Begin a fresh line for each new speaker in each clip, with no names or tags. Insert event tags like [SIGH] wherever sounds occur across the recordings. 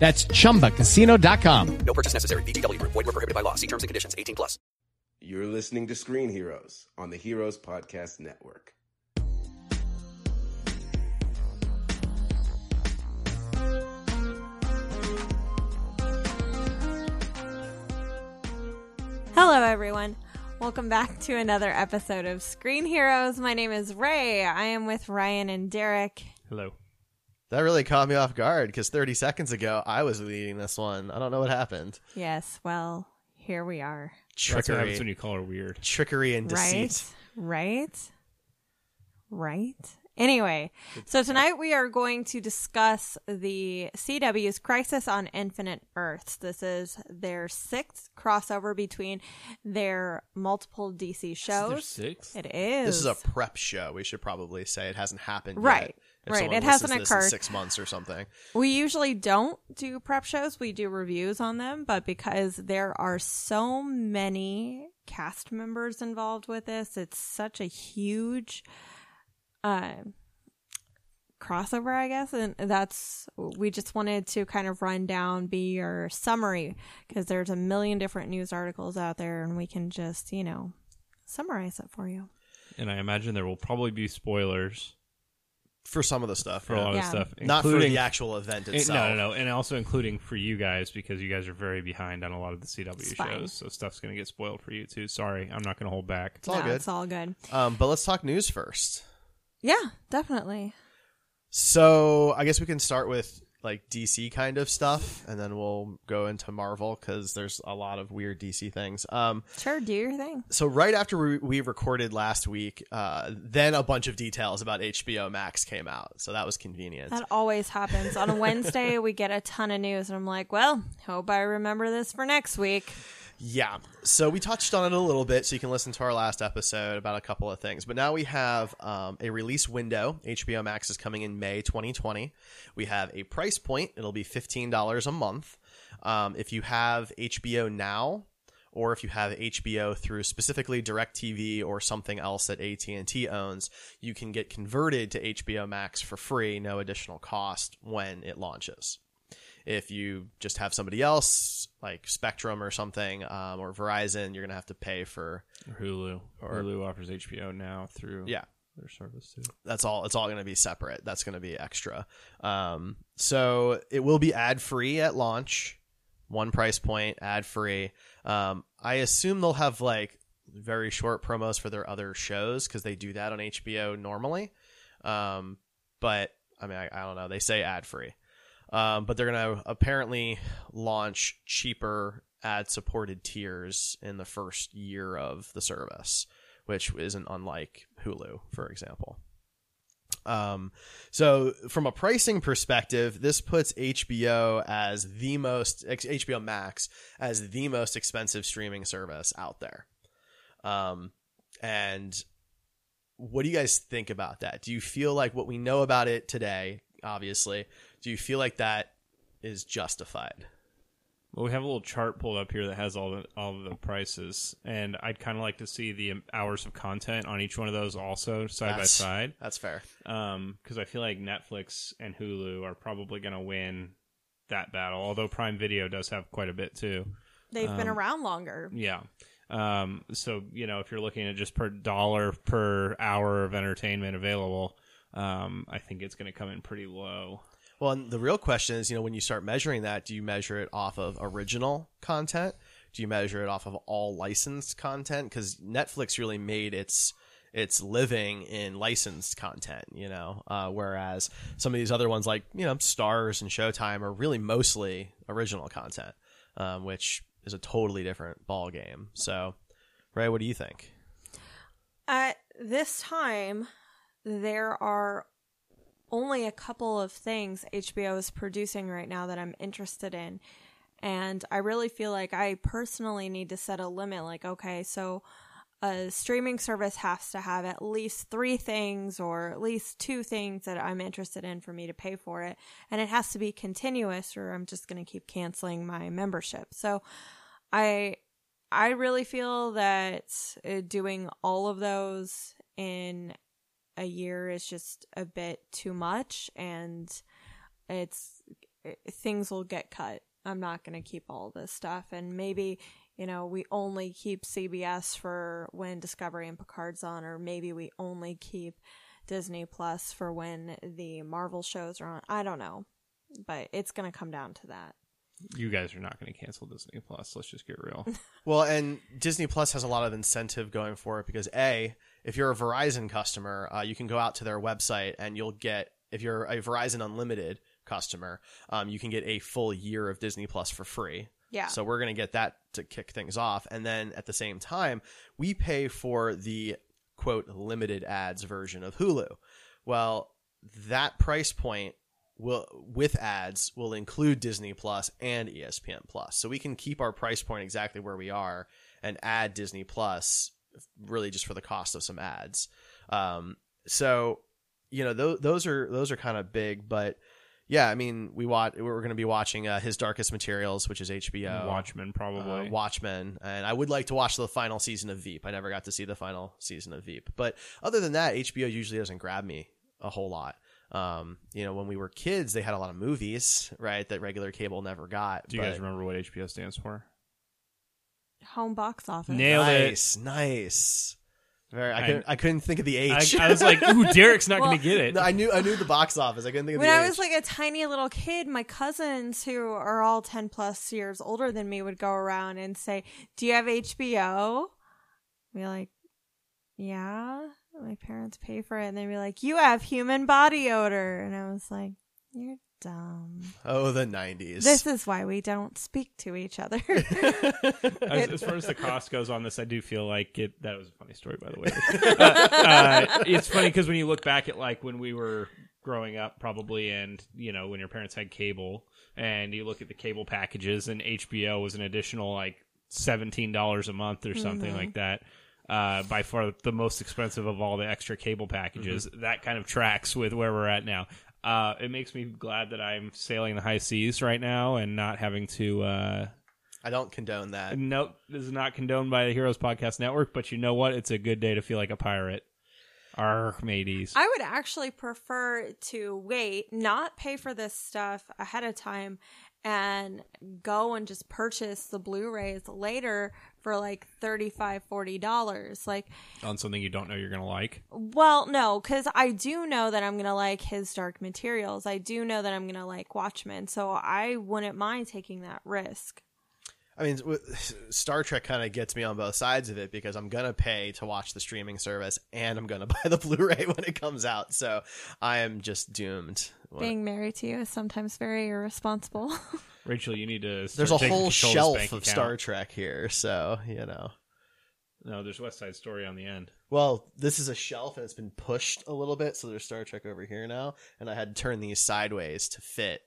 That's chumbacasino.com.
No purchase necessary. VGW. Void were prohibited by law. See terms and conditions. 18 plus.
You're listening to Screen Heroes on the Heroes Podcast Network.
Hello, everyone. Welcome back to another episode of Screen Heroes. My name is Ray. I am with Ryan and Derek.
Hello.
That really caught me off guard because 30 seconds ago I was leading this one. I don't know what happened.
Yes, well, here we are.
That's what
Trickery,
happens when you call her weird.
trickery and deceit.
Right? Right? Right? Anyway, so tonight we are going to discuss the CW's Crisis on Infinite Earths. This is their sixth crossover between their multiple DC shows.
six.
It is.
This is a prep show. We should probably say it hasn't happened
Right,
yet. If
right. It hasn't
listens to this in
occurred.
six months or something.
We usually don't do prep shows. We do reviews on them, but because there are so many cast members involved with this, it's such a huge uh, crossover, I guess. And that's, we just wanted to kind of run down, be your summary, because there's a million different news articles out there, and we can just, you know, summarize it for you.
And I imagine there will probably be spoilers
For some of the stuff.
for a
yeah.
lot
Yeah.
of stuff,
Not for
including
the actual event itself.
No, no, no, and also including for you guys because you guys are very behind on a lot of the CW
It's fine.
shows, so stuff's gonna get spoiled for you too. Sorry, I'm not gonna hold back.
It's all
No,
good.
It's all good.
Um, but let's talk news first.
Yeah, definitely.
So I guess we can start with like DC kind of stuff, and then we'll go into Marvel because there's a lot of weird DC things. Um,
Sure, do your thing.
so right after we, we recorded last week, uh, then a bunch of details about HBO Max came out. So that was convenient.
That always happens. On a Wednesday, we get a ton of news, and I'm like, well, hope I remember this for next week.
Yeah. So we touched on it a little bit, so you can listen to our last episode about a couple of things. But now we have um, a release window. HBO Max is coming in May 2020. We have a price point. It'll be $15 a month. Um, if you have HBO Now, or if you have HBO through specifically DirecTV or something else that AT&T owns, you can get converted to HBO Max for free, no additional cost when it launches. If you just have somebody else like Spectrum or something um, or Verizon, you're gonna have to pay for
Hulu,
Or-
Hulu offers HBO now through
yeah.
their service too.
That's all. It's all going to be separate. That's going to be extra. Um, so it will be ad free at launch. One price point, ad free. Um, I assume they'll have like very short promos for their other shows because they do that on HBO normally. Um, but I mean, I, I don't know. They say ad free. Um, but they're going to apparently launch cheaper ad supported tiers in the first year of the service, which isn't unlike Hulu, for example. Um, so from a pricing perspective, this puts HBO as the most HBO Max as the most expensive streaming service out there. Um, and what do you guys think about that? Do you feel like what we know about it today, obviously, do you feel like that is justified?
Well, we have a little chart pulled up here that has all the all the prices, and I'd kind of like to see the um, hours of content on each one of those also side by side.
That's fair.
Um, because I feel like Netflix and Hulu are probably going to win that battle. Although Prime Video does have quite a bit too.
They've been
Um,
around longer.
Yeah. Um, so you know, if you're looking at just per dollar per hour of entertainment available, um, I think it's going to come in pretty low.
Well, and the real question is, you know, when you start measuring that, do you measure it off of original content? do you measure it off of all licensed content? Because Netflix really made its its living in licensed content, you know, uh, whereas some of these other ones like you know Starz and Showtime are really mostly original content, um, which is a totally different ball game. So, Ray, what do you think?
At this time, there are only a couple of things HBO is producing right now that I'm interested in. And I really feel like I personally need to set a limit like, okay, so a streaming service has to have at least three things or at least two things that I'm interested in for me to pay for it. And it has to be continuous or I'm just going to keep canceling my membership. So I I really feel that uh, doing all of those in a year is just a bit too much and it's it, things will get cut. I'm not going to keep all this stuff and maybe you know, we only keep CBS for when Discovery and Picard's on, or maybe we only keep Disney Plus for when the Marvel shows are on. I don't know, but it's going to come down to that.
You guys are not going to cancel Disney Plus. Let's just get real. [LAUGHS]
Well, and Disney Plus has a lot of incentive going for it because a, if you're a Verizon customer, uh, you can go out to their website and you'll get if you're a Verizon Unlimited customer, um, you can get a full year of Disney Plus for free.
Yeah.
So we're going to get that to kick things off. And then at the same time, we pay for the quote limited ads version of Hulu. Well, that price point will with ads will include Disney Plus and ESPN Plus. So we can keep our price point exactly where we are and add Disney Plus really just for the cost of some ads. Um, so you know those those are those are kind of big, but yeah, I mean we watch we're going to be watching uh, His Darkest Materials, which is HBO.
Watchmen, probably.
Uh, Watchmen, and I would like to watch the final season of Veep. I never got to see the final season of Veep, but other than that, HBO usually doesn't grab me a whole lot. Um, you know, when we were kids, they had a lot of movies, right, that regular cable never got.
Do you
but-
guys remember what HBO stands for?
Home box office.
Nailed it.
nice, nice. Very. I,
I-
couldn't. I couldn't think of the
I,
H.
I was like, ooh, [LAUGHS] Derek's not
Well-
going to get it.
No, I knew. I knew the box office. I couldn't think of the
age.
When I
was like a tiny little kid, my cousins who are all 10 plus years older than me would go around and say, Do you have HBO? Be like, Yeah. My parents pay for it. And they'd be like, You have human body odor. And I was like, You're dumb.
oh, the nineties.
This is why we don't speak to each other. [LAUGHS]
as, as far as the cost goes on this, I do feel like it. That was a funny story, by the way. uh, uh, it's funny because when you look back at like when we were growing up, probably, and you know when your parents had cable, and you look at the cable packages, and HBO was an additional like seventeen dollars a month or something like that. Uh, by far the most expensive of all the extra cable packages. That kind of tracks with where we're at now. Uh, it makes me glad that I'm sailing the high seas right now and not having to. Uh,
I don't condone that.
Nope, this is not condoned by the Heroes Podcast Network, but you know what? It's a good day to feel like a pirate. Our mateys.
I would actually prefer to wait, not pay for this stuff ahead of time, and go and just purchase the Blu-rays later for like $35, $40. Like,
on something you don't know you're going to like.
well, no, because I do know that I'm going to like his Dark Materials. I do know that I'm going to like Watchmen. So I wouldn't mind taking that risk.
I mean, [SIGHS] Star Trek kind of gets me on both sides of it because I'm gonna pay to watch the streaming service and I'm gonna [LAUGHS] buy the Blu-ray when it comes out. So I am just doomed.
Being married to you is sometimes very irresponsible. [LAUGHS]
Rachel, you need to. start
There's a whole shelf
this
of
account.
Star Trek here, so you know.
No, there's West Side Story on the end.
Well, this is a shelf and it's been pushed a little bit, so there's Star Trek over here now, and I had to turn these sideways to fit.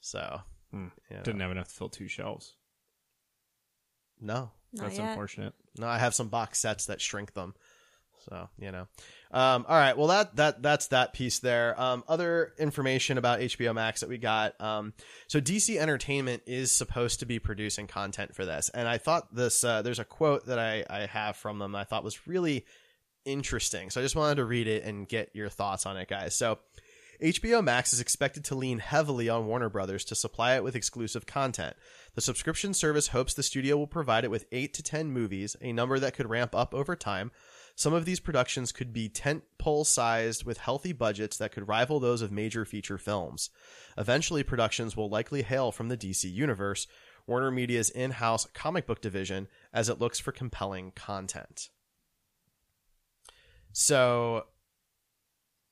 So,
Hmm.
you know.
Didn't have enough to fill two shelves.
no,
Not
That's
yet.
unfortunate.
No, I have some box sets that shrink them. So, you know. Um, all right. Well, that, that, that's that piece there. Um, other information about HBO Max that we got. Um, so DC Entertainment is supposed to be producing content for this. And I thought this, uh, there's a quote that I, I have from them I thought was really interesting. So I just wanted to read it and get your thoughts on it, guys. So, HBO Max is expected to lean heavily on Warner Brothers to supply it with exclusive content. The subscription service hopes the studio will provide it with 8 to 10 movies, a number that could ramp up over time. Some of these productions could be tentpole sized with healthy budgets that could rival those of major feature films. Eventually, productions will likely hail from the DC universe. Warner Media's in house comic book division as it looks for compelling content. So,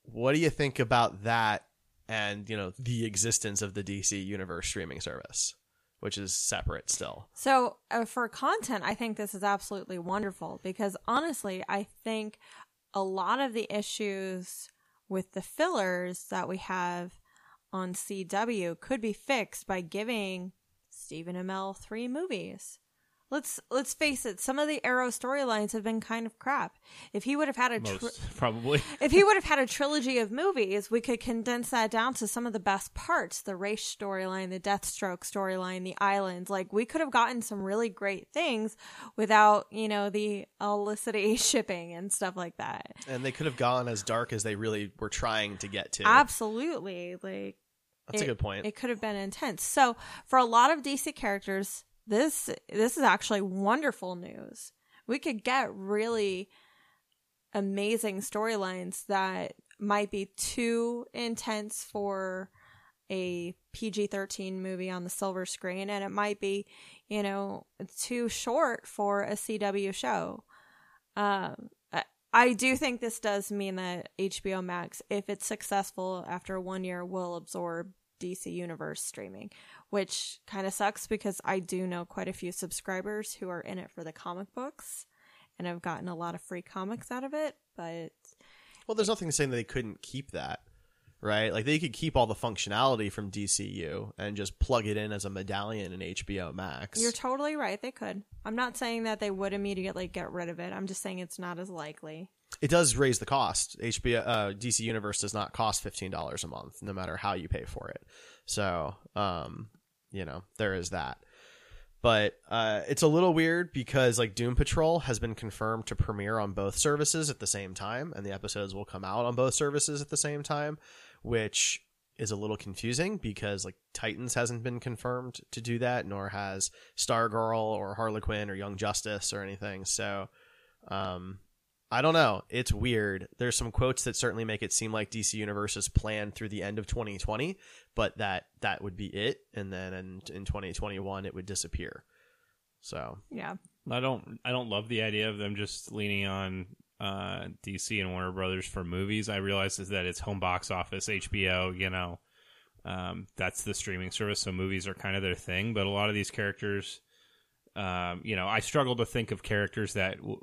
what do you think about that and, you know, the existence of the DC Universe streaming service, which is separate still?
So, uh, for content, I think this is absolutely wonderful because honestly, I think a lot of the issues with the fillers that we have on CW could be fixed by giving Stephen Amell three movies. Let's let's face it. Some of the Arrow storylines have been kind of crap. If he would have had a tri-
Most [LAUGHS] probably.
if he would have had a trilogy of movies, we could condense that down to some of the best parts: the race storyline, the Deathstroke storyline, the islands. Like we could have gotten some really great things without you know the Olicity [LAUGHS] shipping and stuff like that.
And they could have gone as dark as they really were trying to get to.
Absolutely, like
That's a good point.
It could have been intense. So for a lot of DC characters, this this is actually wonderful news. We could get really amazing storylines that might be too intense for a PG-13 movie on the silver screen and it might be, you know, too short for a CW show. Um I do think this does mean that HBO Max, if it's successful after one year, will absorb DC Universe streaming, which kind of sucks because I do know quite a few subscribers who are in it for the comic books and have gotten a lot of free comics out of it. But
Well, there's nothing saying that they couldn't keep that, right? Like they could keep all the functionality from DCU and just plug it in as a medallion in HBO Max.
you're totally right. They could. I'm not saying that they would immediately get rid of it. I'm just saying it's not as likely.
it does raise the cost. HBO uh, DC Universe does not cost fifteen dollars a month, no matter how you pay for it. So, um, you know, there is that. But uh, it's a little weird because like Doom Patrol has been confirmed to premiere on both services at the same time, and the episodes will come out on both services at the same time, which is a little confusing because like Titans hasn't been confirmed to do that, nor has Stargirl or Harley Quinn or Young Justice or anything. So, um, I don't know. It's weird. There's some quotes that certainly make it seem like DC Universe is planned through the end of 2020, but that that would be it, and then in, in 2021 it would disappear. So
Yeah.
I don't I don't love the idea of them just leaning on uh, DC and Warner Brothers for movies. I realize is that it's home box office, HBO, you know, um, that's the streaming service, so movies are kind of their thing. But a lot of these characters, um, you know, I struggle to think of characters that, w-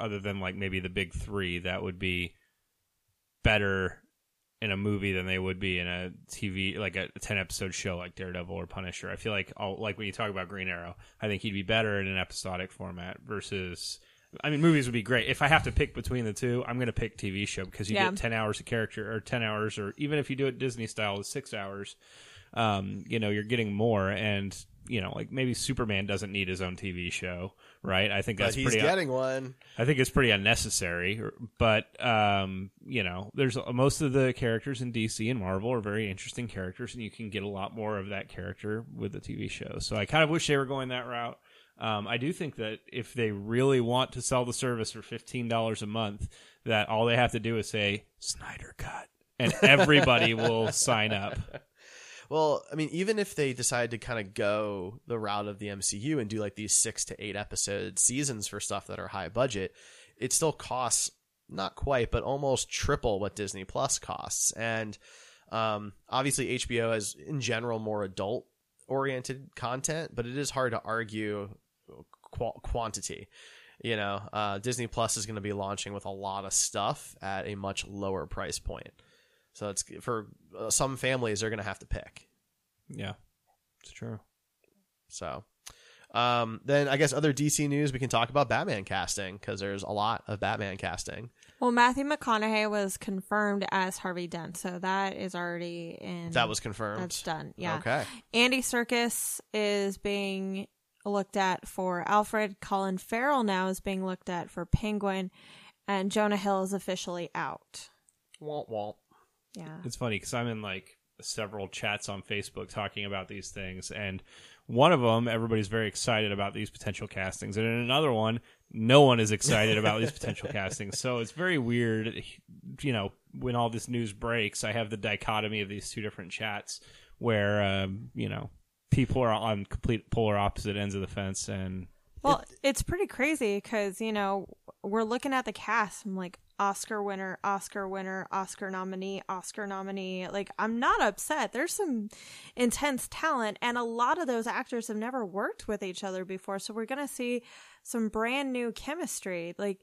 other than like maybe the big three, that would be better in a movie than they would be in a TV like a 10 episode show like Daredevil or Punisher. I feel like all like when you talk about Green Arrow, I think he'd be better in an episodic format versus I mean movies would be great. If I have to pick between the two, I'm going to pick TV show because you
Yeah.
get 10 hours of character or 10 hours or even if you do it Disney style it's 6 hours. Um, you know, you're getting more and you know, like maybe Superman doesn't need his own TV show, right? I think
but
that's
he's
pretty
getting one.
I think it's pretty unnecessary, but um, you know, there's most of the characters in DC and Marvel are very interesting characters, and you can get a lot more of that character with the TV show. So I kind of wish they were going that route. Um, I do think that if they really want to sell the service for fifteen dollars a month, that all they have to do is say Snyder Cut, and everybody will [LAUGHS] sign up.
Well, I mean, even if they decide to kind of go the route of the MCU and do like these six to eight episode seasons for stuff that are high budget, it still costs not quite, but almost triple what Disney Plus costs. And um, obviously, HBO has in general more adult oriented content, but it is hard to argue qu- quantity. You know, uh, Disney Plus is going to be launching with a lot of stuff at a much lower price point. So it's for uh, some families they're going to have to pick.
Yeah, it's true.
So um, then I guess other DC news we can talk about Batman casting because there's a lot of Batman casting.
Well, Matthew McConaughey was confirmed as Harvey Dent, so that is already in.
That was confirmed.
That's done. Yeah.
Okay.
Andy Serkis is being looked at for Alfred. Colin Farrell now is being looked at for Penguin, and Jonah Hill is officially out.
Womp womp.
Yeah.
It's funny because I'm in like several chats on Facebook talking about these things, and one of them, everybody's very excited about these potential castings, and in another one, no one is excited about these potential [LAUGHS] castings. So it's very weird, you know, when all this news breaks, I have the dichotomy of these two different chats where, um, you know, people are on complete polar opposite ends of the fence, and
Well, it's pretty crazy because, you know, we're looking at the cast. I'm like, Oscar winner, Oscar winner, Oscar nominee, Oscar nominee. Like, I'm not upset. There's some intense talent, and a lot of those actors have never worked with each other before. So we're going to see some brand new chemistry. Like,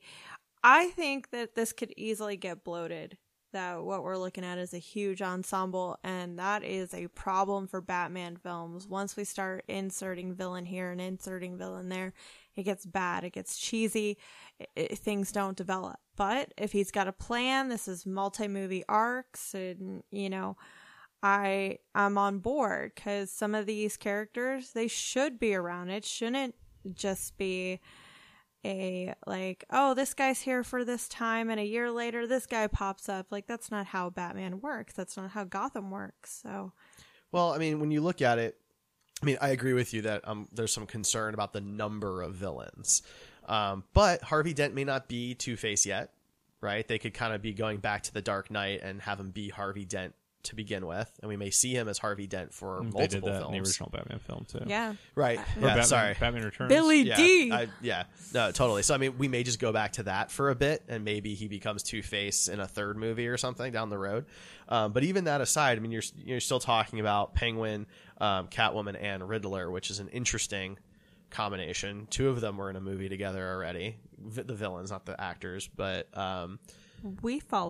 I think that this could easily get bloated. That what we're looking at is a huge ensemble, and that is a problem for Batman films. Once we start inserting villain here and inserting villain there, it gets bad, it gets cheesy, i i- things don't develop. But if he's got a plan, this is multi-movie arcs, and you know, I I'm on board because some of these characters they should be around. It shouldn't just be a like oh this guy's here for this time and a year later this guy pops up. Like that's not how batman works. That's not how gotham works. So
Well, I mean, when you look at it, I mean, I agree with you that um, there's some concern about the number of villains. Um, but Harvey Dent may not be Two Face yet, right? They could kind of be going back to the Dark Knight and have him be Harvey Dent to begin with, and we may see him as Harvey Dent for multiple
they did that
films.
in the original Batman film too.
yeah
Right?
Or
Yeah.
Batman,
sorry.
Batman Returns.
billy
yeah,
d
I, yeah, no, totally. So I mean, we may just go back to that for a bit, and maybe he becomes Two Face in a third movie or something down the road. Um, but even that aside, I mean, you're you're still talking about Penguin, um, Catwoman, and Riddler, which is an interesting combination. Two of them were in a movie together already. V- the villains, not the actors, but um,
we follow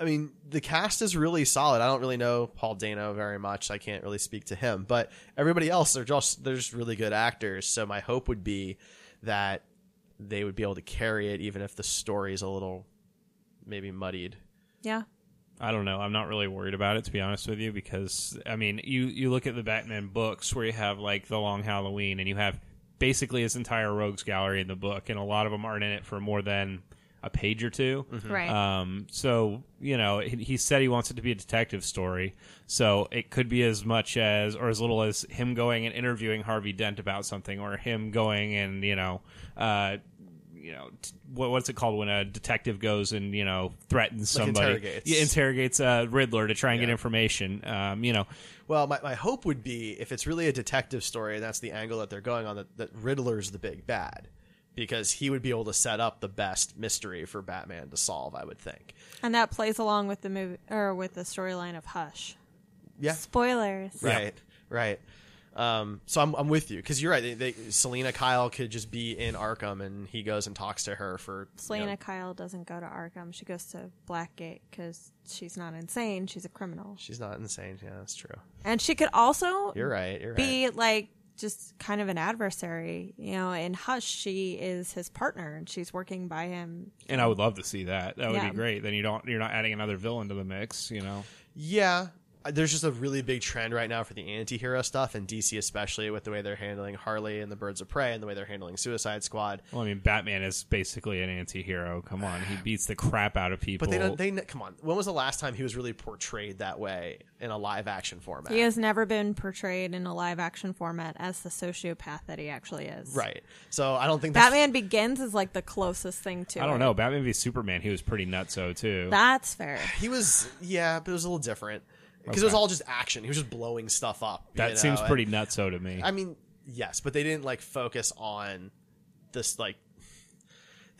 i mean the cast is really solid. I don't really know paul dano very much. I can't really speak to him but everybody else they're just they're just really good actors. So my hope would be that they would be able to carry it even if the story is a little maybe muddied.
Yeah.
I don't know. I'm not really worried about it to be honest with you because I mean, you you look at the Batman books where you have like the Long Halloween and you have basically his entire rogues gallery in the book and a lot of them aren't in it for more than a page or 2
Right.
Um so, you know, he, he said he wants it to be a detective story. So it could be as much as or as little as him going and interviewing Harvey Dent about something or him going and, you know, uh you know, t- what, what's it called when a detective goes and you know threatens
Like
somebody,
interrogates.
Yeah, interrogates uh, Riddler to try and get information. Um, you know,
well my, my hope would be if it's really a detective story and that's the angle that they're going on that, that riddler's the big bad because he would be able to set up the best mystery for batman to solve i would think
and that plays along with the movie or with the storyline of hush
yeah
spoilers
Right, right. Um, so I'm, I'm with you because you're right. They, they, Selina Kyle could just be in Arkham and he goes and talks to her for
selina
you know,
kyle doesn't go to arkham she goes to blackgate because she's not insane she's a criminal
she's not insane. Yeah, that's true.
and she could also
You're right. You're right.
be like just kind of an adversary. You know, in Hush, she is his partner and she's working by him.
and I would love to see that. That would
Yeah.
be great. Then you don't you're not adding another villain to the mix. You know,
Yeah. There's just a really big trend right now for the anti-hero stuff and DC especially with the way they're handling Harley and the Birds of Prey and the way they're handling Suicide Squad.
well, I mean, Batman is basically an anti-hero. Come on, he [SIGHS] beats the crap out of people.
But they don't they come on. When was the last time he was really portrayed that way in a live action format?
He has never been portrayed in a live action format as the sociopath that he actually is.
Right. So I don't think that's
Batman Begins is like the closest thing to
I don't
it.
know. Batman v Superman, he was pretty nutso too.
That's fair. [SIGHS]
He was, yeah, but it was a little different because it was all just action. He was just blowing stuff up. you
that
know,
seems
and-
pretty nutso to me.
I mean, yes, but they didn't like focus on this. Like,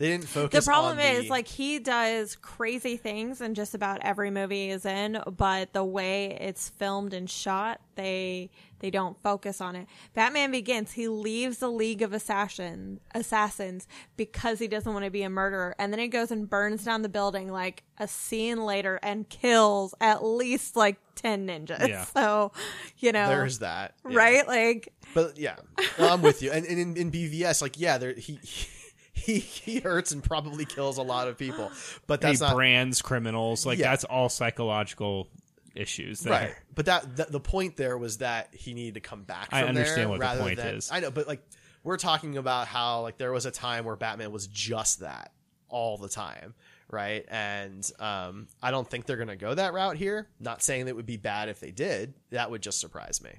they didn't focus.
The problem is
the-
like he does crazy things in just about every movie he's in, but the way it's filmed and shot, they they don't focus on it. Batman Begins, he leaves the League of Assassin assassins because he doesn't want to be a murderer, and then he goes and burns down the building like a scene later and kills at least like ten ninjas.
Yeah. [LAUGHS]
So, you know,
there's that, yeah.
right? Like
But yeah, no, I'm with you. And, and in, in BVS, like, yeah, there he. He, he he hurts and probably kills a lot of people, but
he
that's not
brands criminals like
Yeah.
that's all psychological issues. There.
Right. But that, that the point there was that he needed to come back. From
I understand
there
what the point
than,
is.
I know, but like we're talking about how like there was a time where Batman was just that all the time, right? And um, I don't think they're going to go that route here. Not saying that it would be bad if they did. That would just surprise me.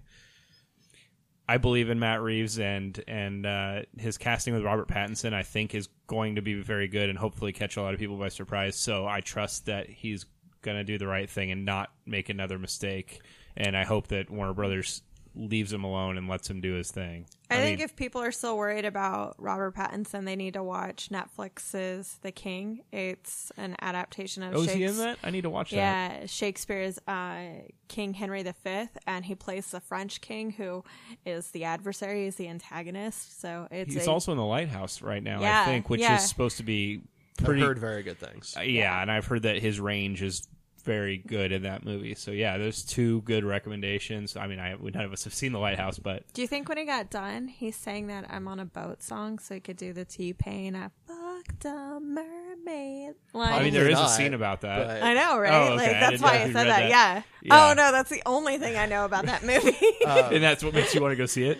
I believe in Matt Reeves and and uh, his casting with Robert Pattinson. I think is going to be very good and hopefully catch a lot of people by surprise. So I trust that he's going to do the right thing and not make another mistake. And I hope that Warner Brothers leaves him alone and lets him do his thing.
I, think
mean,
if people are still worried about Robert Pattinson, they need to watch Netflix's The King. It's an adaptation of
oh, is he in that? I need to watch that.
Yeah, Shakespeare's uh, King Henry V, and he plays the French king who is the adversary, is the antagonist. So it's
He's
a-
also in the Lighthouse right now,
Yeah,
I think, which
yeah.
is supposed to be
I've
pretty.
heard very good things.
Uh, yeah, and I've heard that his range is very good in that movie. So yeah, there's two good recommendations. I mean, I we none of us have seen the Lighthouse, but
Do you think when he got done, he sang that "I'm on a boat" song so he could do the T Pain "I fucked a mermaid"? Line?
I mean, there is
not,
a scene about that.
but-
I know, right?
Oh, okay.
Like that's
didn't
why I said that.
that.
Yeah.
Yeah.
Oh no, that's the only thing I know about that movie. [LAUGHS]
Um, and that's what makes you want to go see it.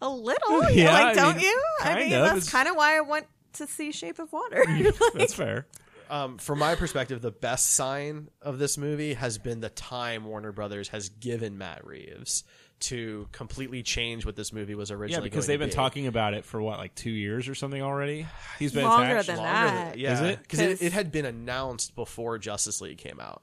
a little,
Yeah,
yeah. Like,
I
don't
mean,
you? I mean,
of.
that's kind of why I went to see Shape of Water. [LAUGHS]
That's [LAUGHS] fair.
Um, from my perspective, the best sign of this movie has been the time Warner Brothers has given Matt Reeves to completely change what this movie was originally.
Yeah, because
going
they've
to
been
be.
talking about it for what, like two years or something already. He's been
Longer
attached.
than
Longer
that.
than- yeah,
Is it?
Because it,
'Cause-
it had been announced before Justice League came out.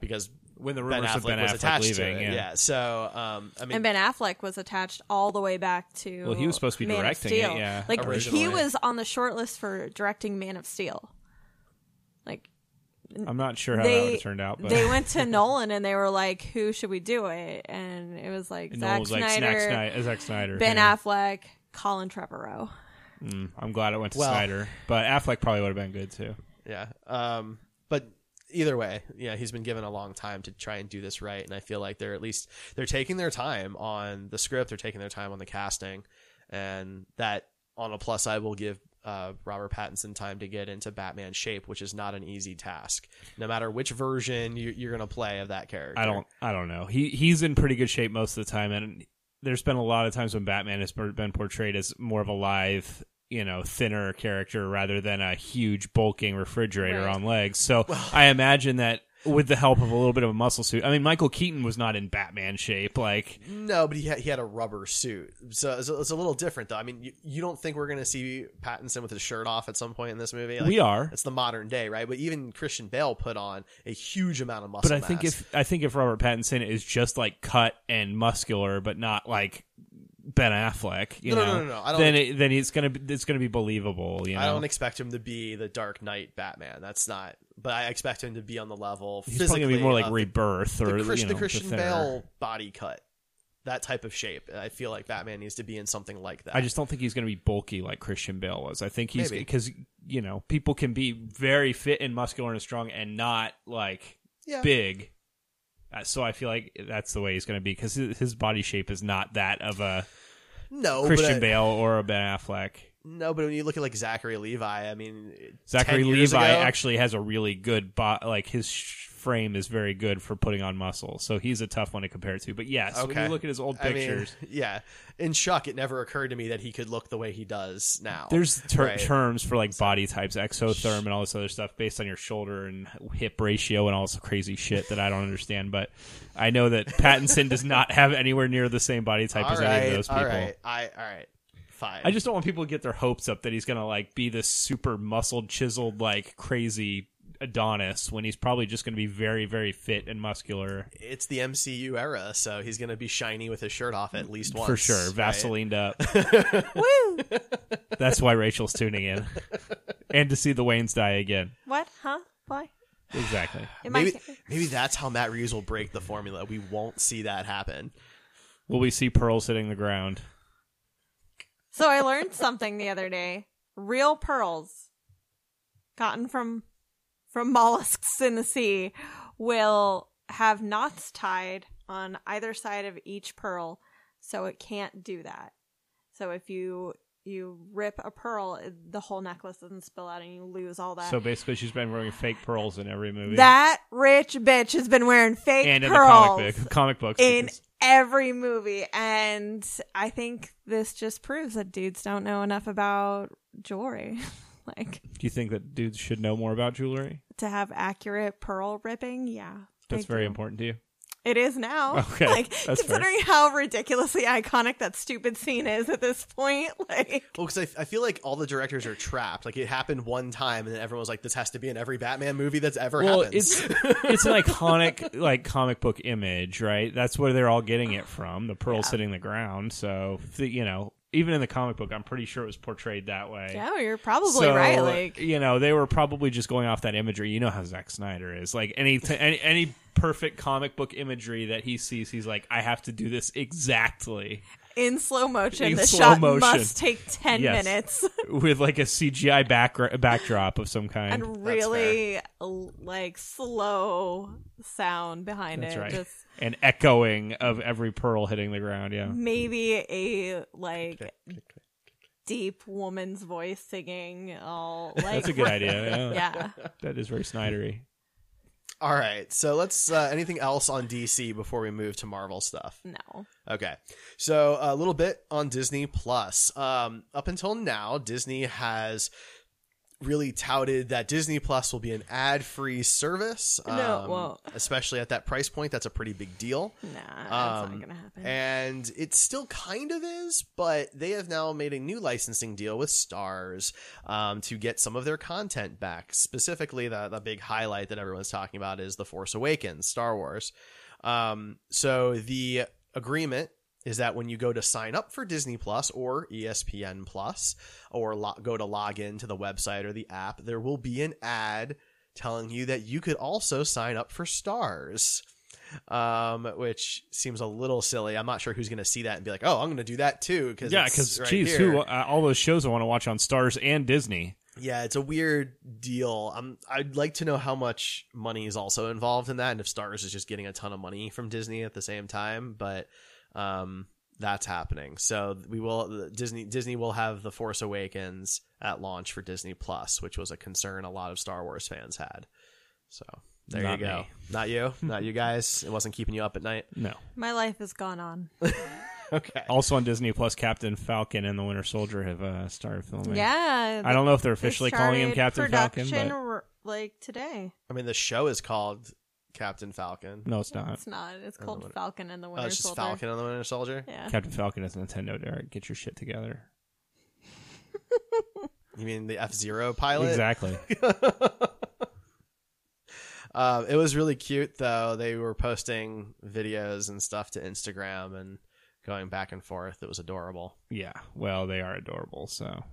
Because
when the
Ben
rumors
Affleck
of Ben
was
Affleck
attached
leaving.
to it.
yeah.
So, um, I mean,
and Ben Affleck was attached all the way back to.
Well, he was supposed to be
Man of
directing it, yeah,
like
originally.
he was on the short list for directing Man of Steel. Like
I'm not sure how that would have turned out, but
they went to Nolan and they were like, "Who should we do it?" And it was like
and
Zack
Nolan was
Snyder,
Zack Snyder, Zack Snyder.
Ben
yeah.
Affleck, Colin Trevorrow.
Mm, I'm glad it went to
Well-
Snyder, but Affleck probably would have been good too.
yeah. Um, but either way, yeah, he's been given a long time to try and do this right, and I feel like they're at least they're taking their time on the script, they're taking their time on the casting, and that on a plus side will give uh, Robert Pattinson time to get into Batman shape, which is not an easy task. No matter which version you, you're going to play of that character.
I don't I don't know. He he's in pretty good shape most of the time, and there's been a lot of times when Batman has been portrayed as more of a live, you know, thinner character rather than a huge bulking refrigerator
Right.
on legs. So I imagine that with the help of a little bit of a muscle suit. I mean, Michael Keaton was not in Batman shape. Like
No, but he had, he had a rubber suit, so it's a, it's a little different though. I mean, you, you don't think we're going to see Pattinson with his shirt off at some point in this movie?
We are.
It's the modern day, right? But even Christian Bale put on a huge amount of muscle.
But I think if I think if Robert Pattinson is just like cut and muscular, but not like Ben Affleck, you
No, no,
know,
no, no, no. I don't-
then it, then it's gonna be, it's gonna be believable. You know,
I don't expect him to be the Dark Knight Batman. That's not. But I expect him to be on the level.
He's probably gonna be more like
of the-
Rebirth or
the, Chris-
you know,
the Christian
thinner-
Bale body cut, that type of shape. I feel like Batman needs to be in something like that.
I just don't think he's going to be bulky like Christian Bale was. I think he's because you know people can be very fit and muscular and strong and not like
Yeah.
big. Uh, So I feel like that's the way he's going to be because his body shape is not that of a
no
Christian
but I-
Bale or a Ben Affleck.
No, but when you look at like Zachary Levi, I mean,
Zachary
10 years
Levi
ago-
actually has a really good bo- like his sh- frame is very good for putting on muscle. So he's a tough one to compare to. But yes, when you look at his old
I mean,
pictures, [LAUGHS]
yeah. In Chuck, it never occurred to me that he could look the way he does now.
There's ter-
Right.
terms for like body types, exotherm, and all this other stuff based on your shoulder and hip ratio and all this crazy shit that I don't understand. But I know that Pattinson does not have anywhere near the same body type
All
as any of those people.
All right, I all right, fine.
I just don't want people to get their hopes up that he's gonna like be this super muscled, chiseled, like crazy Adonis when he's probably just gonna be very, very fit and muscular.
it's the MCU era, so he's gonna be shiny with his shirt off at mm, least once
For sure,
right?
Vaselined up. [LAUGHS]
Woo!
That's why Rachel's tuning in, and to see the Waynes die again.
What? Huh? Why?
Exactly.
Maybe maybe that's how Matt Reeves will break the formula. We won't see that happen.
Will we see pearls hitting the ground?
So I learned something the other day. Real pearls gotten from from mollusks in the sea will have knots tied on either side of each pearl so it can't do that. So if you you rip a pearl, the whole necklace doesn't spill out, and you lose all that.
So basically, she's been wearing fake pearls in every movie.
that rich bitch has been wearing fake
and in the
pearls
comic book, comic books.
in
because-
every movie, and I think this just proves that dudes don't know enough about jewelry. [LAUGHS] [LAUGHS] like
do you think that dudes should know more about jewelry?
to have accurate pearl ripping, yeah,
That's
they
very
do.
important to you.
It is now. [LAUGHS]
Okay,
like
that's fair.
considering how ridiculously iconic that stupid scene is at this point, [LAUGHS] like
Well, because I, I feel like all the directors are trapped. Like it happened one time, and then everyone was like, "This has to be in every Batman movie that's ever
Well,
happened."
it's it's an iconic like comic book image, right? That's where they're all getting it from. The pearl sitting the ground. So the, you know, even in the comic book, I'm pretty sure it was portrayed that way.
yeah, you're probably
So,
right. Like
you know, they were probably just going off that imagery. You know how Zack Snyder is. Like any t- any, any perfect comic book imagery that he sees, he's like, I have to do this exactly
in slow motion,
In
the
slow
shot
motion.
must take ten
Yes.
minutes [LAUGHS]
with like a CGI back backdrop of some kind.
and really l- like slow sound behind
That's
it.
right.
Just
and echoing of every pearl hitting the ground. Yeah.
maybe a like deep woman's voice singing all like
That's a good idea. [LAUGHS] Yeah.
yeah.
That is very Snydery.
All right. So let's. Uh, anything else on DC before we move to Marvel stuff?
No.
Okay. So a little bit on Disney Plus. Um, up until now, Disney has really touted that Disney Plus will be an ad-free service.
No,
um,
well-
especially at that price point, that's a pretty big deal.
Nah, that's
Um,
not gonna happen.
And it still kind of is, but they have now made a new licensing deal with Starz um, to get some of their content back. Specifically, the, the big highlight that everyone's talking about is The Force Awakens, Star Wars. Um, so the agreement is that when you go to sign up for Disney Plus or ESPN Plus, or lo- go to log in to the website or the app, there will be an ad telling you that you could also sign up for Starz um, which seems a little silly. I'm not sure who's going to see that and be like, "Oh, I'm going to do that too." Because
Yeah, because
right
geez,
here.
who uh, all those shows I want to watch on Starz and Disney.
Yeah, it's a weird deal. Um, I'd like to know how much money is also involved in that, and if Starz is just getting a ton of money from Disney at the same time. But um, that's happening. So we will Disney Disney will have the Force Awakens at launch for Disney Plus, which was a concern a lot of Star Wars fans had. So there
Not
you go.
me.
Not you, not you guys. It wasn't keeping you up at night.
No.
My life has gone on. [LAUGHS]
Okay.
Also on Disney Plus, Captain Falcon and the Winter Soldier have uh, started filming.
Yeah.
I don't know if they're officially calling him Captain Falcon, but
r- like today.
I mean, the show is called Captain Falcon.
no, it's not.
It's not. It's
Oh,
called
what-
Falcon and the
Oh,
Winter
it's just
Soldier.
Falcon and the Winter Soldier.
Yeah.
Captain Falcon is Nintendo. Derek, get your shit together.
You mean the F Zero pilot?
Exactly. [LAUGHS]
Um, it was really cute though. They were posting videos and stuff to Instagram and going back and forth. It was adorable.
yeah. Well, they are adorable. So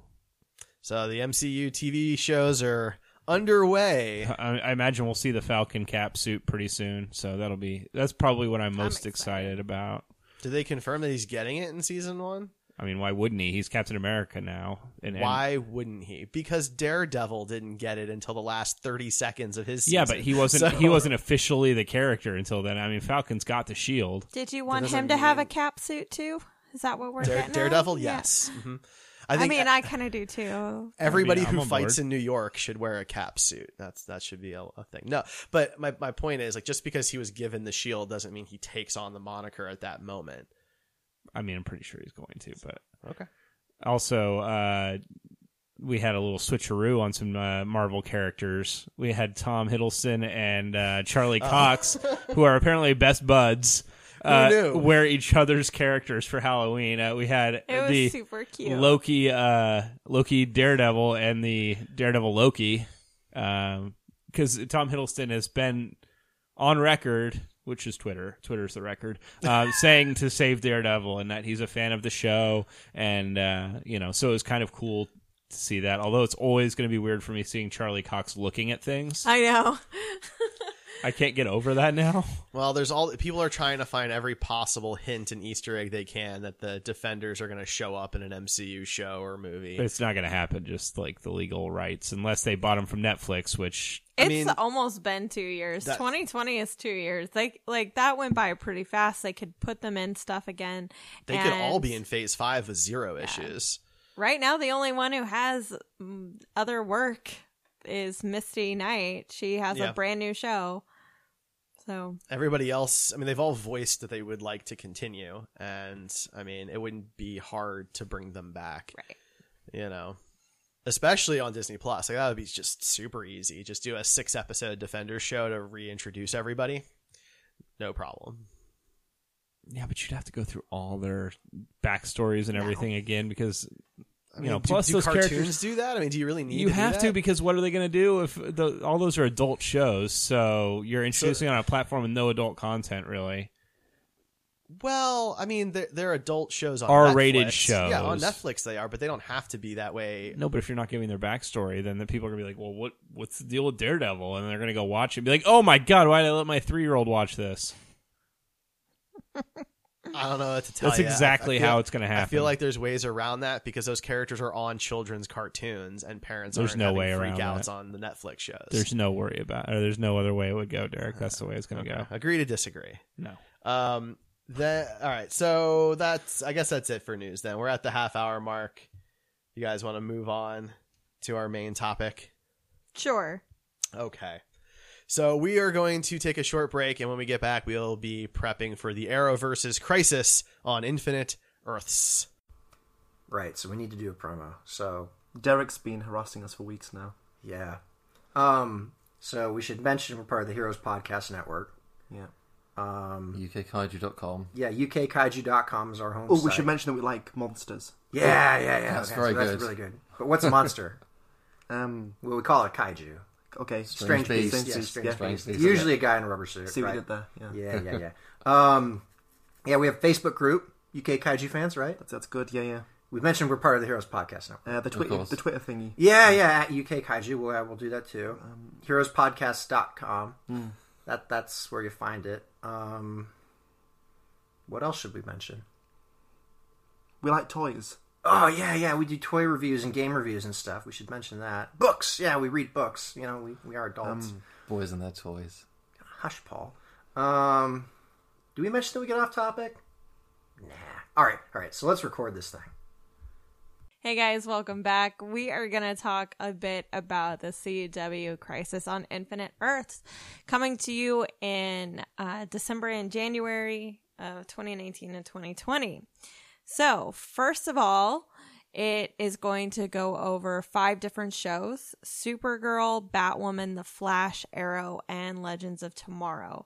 So the MCU TV shows are underway.
I, I imagine we'll see the Falcon cap suit pretty soon. So that'll be that's probably what I'm most
excited.
excited about.
Did they confirm that he's getting it in season one?
I mean, why wouldn't he? He's Captain America now. And, and-
Why wouldn't he? Because Daredevil didn't get it until the last thirty seconds of his. Season.
Yeah, but he wasn't. [LAUGHS]
So-
He wasn't officially the character until then. I mean, Falcon's got the shield.
Did you want him to have a cap suit too? Is that what we're
Dare-
getting? at?
Daredevil,
Yeah.
yes. Mm-hmm.
I,
I
mean, I kind of do too.
everybody
I mean,
who fights
board.
in New York should wear a cap suit. That's that should be a, a thing. No, but my my point is like just because he was given the shield doesn't mean he takes on the moniker at that moment.
I mean, I'm pretty sure he's going to, but
Okay.
also uh, we had a little switcheroo on some uh, Marvel characters. We had Tom Hiddleston and uh, Charlie Cox, who are apparently best buds. Uh,
knew?
wear each other's characters for Halloween. Uh, we had
It was
the
super cute.
Loki, uh, Loki Daredevil, and the Daredevil Loki, because Tom Hiddleston has been on record, which is Twitter. Twitter's the record, uh, [LAUGHS] saying to save Daredevil and that he's a fan of the show, and uh, you know, so it was kind of cool to see that. Although it's always going to be weird for me seeing Charlie Cox looking at things.
I know. [LAUGHS]
I can't get over that now.
Well, there's all people are trying to find every possible hint and Easter egg they can that the Defenders are going to show up in an MCU show or movie.
But it's not going to happen. Just like the legal rights, unless they bought them from Netflix, which
It's
mean,
almost been two years.
that-
2020 is two years. Like like that went by pretty fast. They could put them in stuff again.
they could all be in Phase Five with zero issues.
Right now, the only one who has mm, other work is Misty Knight. She has
Yeah.
a brand new show. So
Everybody else, I mean, they've all voiced that they would like to continue, and I mean, it wouldn't be hard to bring them back.
Right.
You know, especially on Disney Plus, like that would be just super easy. Just do a six episode Defenders show to reintroduce everybody. No problem.
Yeah, but you'd have to go through all their backstories and everything again because
I
you
mean,
know.
do-
Plus,
do
those
cartoons
characters
do that. I mean, do you really need?
You
to do
have to because what are they going to do if the, all those are adult shows? So you're introducing on a platform with no adult content, really.
Well, I mean, they're, they're adult shows on
R-rated
Netflix. Yeah, on. Netflix they are, but they don't have to be that way.
No, but if you're not giving their backstory, then the people are gonna be like, "Well, what what's the deal with Daredevil?" And they're gonna go watch it, and be like, "Oh my god, why did I let my three year old watch this?" [LAUGHS]
I don't know what to tell
That's
you. I-
exactly
I feel-
how it's gonna happen.
I feel like there's ways around that because those characters are on children's cartoons, and parents
There's
aren't
no
having
way around
freakouts
that.
on the Netflix shows.
There's no worry about, or there's no other way it would go, Derek. That's the way it's gonna go.
Agree to disagree.
No.
Um. Then all right. So that's I guess that's it for news. Then we're at the half hour mark. You guys want to move on to our main topic?
sure.
Okay. So we are going to take a short break, and when we get back, we'll be prepping for the Arrow versus Crisis on Infinite Earths.
Right, so we need to do a promo. So
Derek's been harassing us for weeks now.
yeah. Um so we should mention we're part of the Heroes Podcast Network.
Yeah.
Um
UKkaiju.com.
yeah, ukkaiju.com is our home
Oh, we should mention that we like monsters.
Yeah, yeah, yeah.
That's
okay,
very
so that's
good.
really good. But what's a monster? [LAUGHS]
Um.
well, we call it kaiju.
Okay.
Strange,
Strange
beast.
beast.
Yeah,
Strange
strange,
beast,
beast.
yeah. Strange
Usually a guy in a rubber suit.
See
right?
we did there. Yeah.
Yeah, yeah, [LAUGHS] yeah. um, yeah, we have Facebook group, UK Kaiju fans, right?
That's that's good. Yeah, yeah.
We mentioned we're part of the Heroes Podcast Network.
Uh, the Twitter, the Twitter thingy.
Yeah, yeah, at UK Kaiju. We'll, uh, we'll do that too.
Um,
HeroesPodcast.com.
Hmm.
That That's where you find it. Um, what else should we mention?
We like toys.
Oh, yeah, yeah. We do toy reviews and game reviews and stuff. We should mention that. Books. Yeah, we read books. You know, we, we are adults.
Um,
Boys and their toys.
Hush, Paul. Um, do we mention that we get off topic? Nah. All right, all right. So let's record this thing.
Hey guys, welcome back. We are going to talk a bit about the CW Crisis on Infinite Earths coming to you in uh, December and January of 2019 and 2020. So, first of all, it is going to go over five different shows Supergirl, Batwoman, The Flash, Arrow, and Legends of Tomorrow.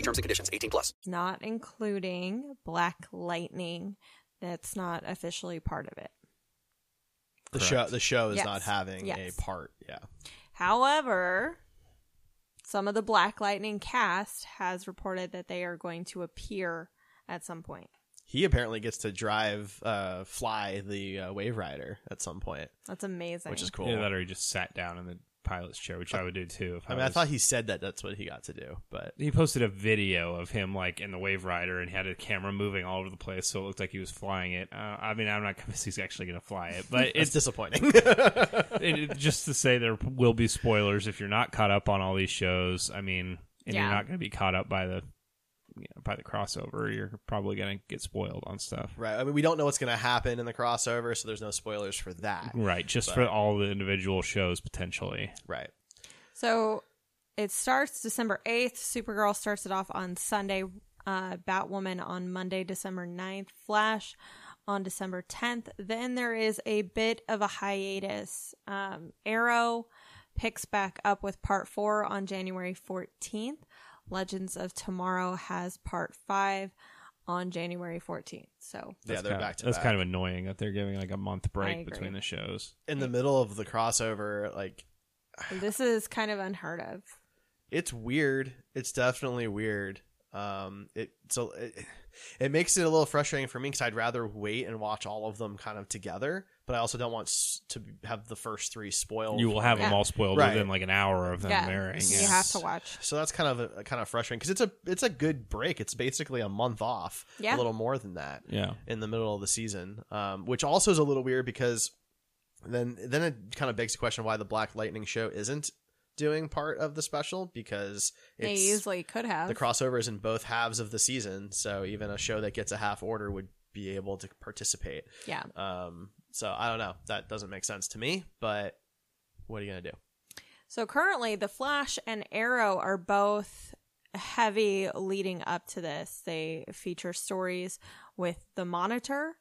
See terms and conditions. 18 plus.
not including Black Lightning. That's not officially part of it.
The
Correct.
show the show is
Yes.
not having
Yes.
a part. Yeah.
However, some of the Black Lightning cast has reported that they are going to appear at some point.
He apparently gets to drive, uh, fly the uh, Wave Rider at some point,
That's amazing.
which is cool.
Yeah, that or he just sat down in the pilot's chair, which I would do too. If
I mean, I thought he said that that's what he got to do, but
he posted a video of him like in the Wave Rider and had a camera moving all over the place, so it looked like he was flying it. Uh, I mean, I'm not convinced he's actually going to fly it, but [LAUGHS] it's
disappointing. [LAUGHS]
it, just to say there will be spoilers if you're not caught up on all these shows. I mean, and
Yeah.
you're not going to be caught up by the you know, by the crossover. You're probably going to get spoiled on stuff.
right. I mean, we don't know what's going to happen in the crossover, so there's no spoilers for that.
Right, just
But-
for all the individual shows potentially.
Right.
So it starts December 8th. Supergirl starts it off on Sunday. Uh, Batwoman on Monday, December 9th. Flash on December 10th. Then there is a bit of a hiatus. Um, Arrow picks back up with part four on January 14th. Legends of Tomorrow has part five on January 14th. So
Yeah, they're
kind
back to
That's
back.
kind of annoying that they're giving like a month break between the shows.
In the middle of the crossover, like
this is kind of unheard of.
it's weird. It's definitely weird. Um, it so it, it makes it a little frustrating for me because I'd rather wait and watch all of them kind of together, but I also don't want s- to have the first three spoiled.
You will have them
Yeah.
all spoiled
Right.
within like an hour of them
Yeah,
airing.
you have to watch.
So that's kind of a, kind of frustrating because it's a it's a good break. It's basically a month off,
Yeah.
a little more than that.
Yeah.
in the middle of the season, um, which also is a little weird because then then it kind of begs the question why the Black Lightning show isn't doing part of the special because
They
it's
easily could have.
the crossover is in both halves of the season, so even a show that gets a half order would be able to participate.
Yeah.
Um. So I don't know. That doesn't make sense to me. But what are you gonna do?
So currently, The Flash and Arrow are both heavy leading up to this. They feature stories with the Monitor,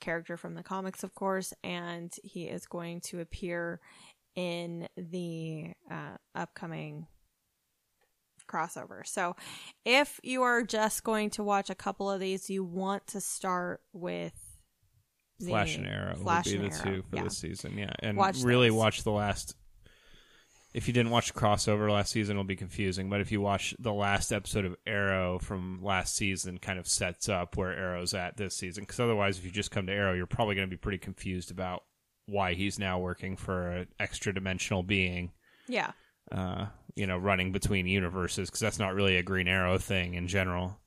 character from the comics, of course, and he is going to appear in the uh, upcoming crossover. So if you are just going to watch a couple of these, you want to start with
Flash and Arrow
Flash
would be
and
the
Arrow.
two for
Yeah.
this season. Yeah, and
Watch
really
those.
watch the last. If you didn't watch the crossover last season, it'll be confusing. But if you watch the last episode of Arrow from last season, kind of sets up where Arrow's at this season. Because otherwise, if you just come to Arrow, you're probably going to be pretty confused about why he's now working for an extra dimensional being.
Yeah.
Uh, you know, running between universes because that's not really a Green Arrow thing in general.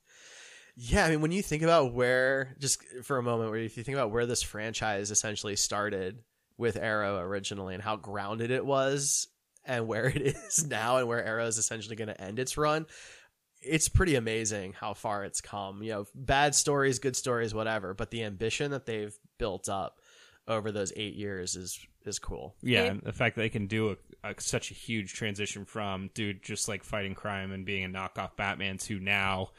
Yeah, I mean, when you think about where, just for a moment, where if you think about where this franchise essentially started with Arrow originally and how grounded it was, and where it [LAUGHS] is now, and where Arrow is essentially going to end its run, it's pretty amazing how far it's come. You know, bad stories, good stories, whatever, but the ambition that they've built up over those eight years is is cool.
Yeah, and the fact that they can do a, a, such a huge transition from dude just like fighting crime and being a knockoff Batman to now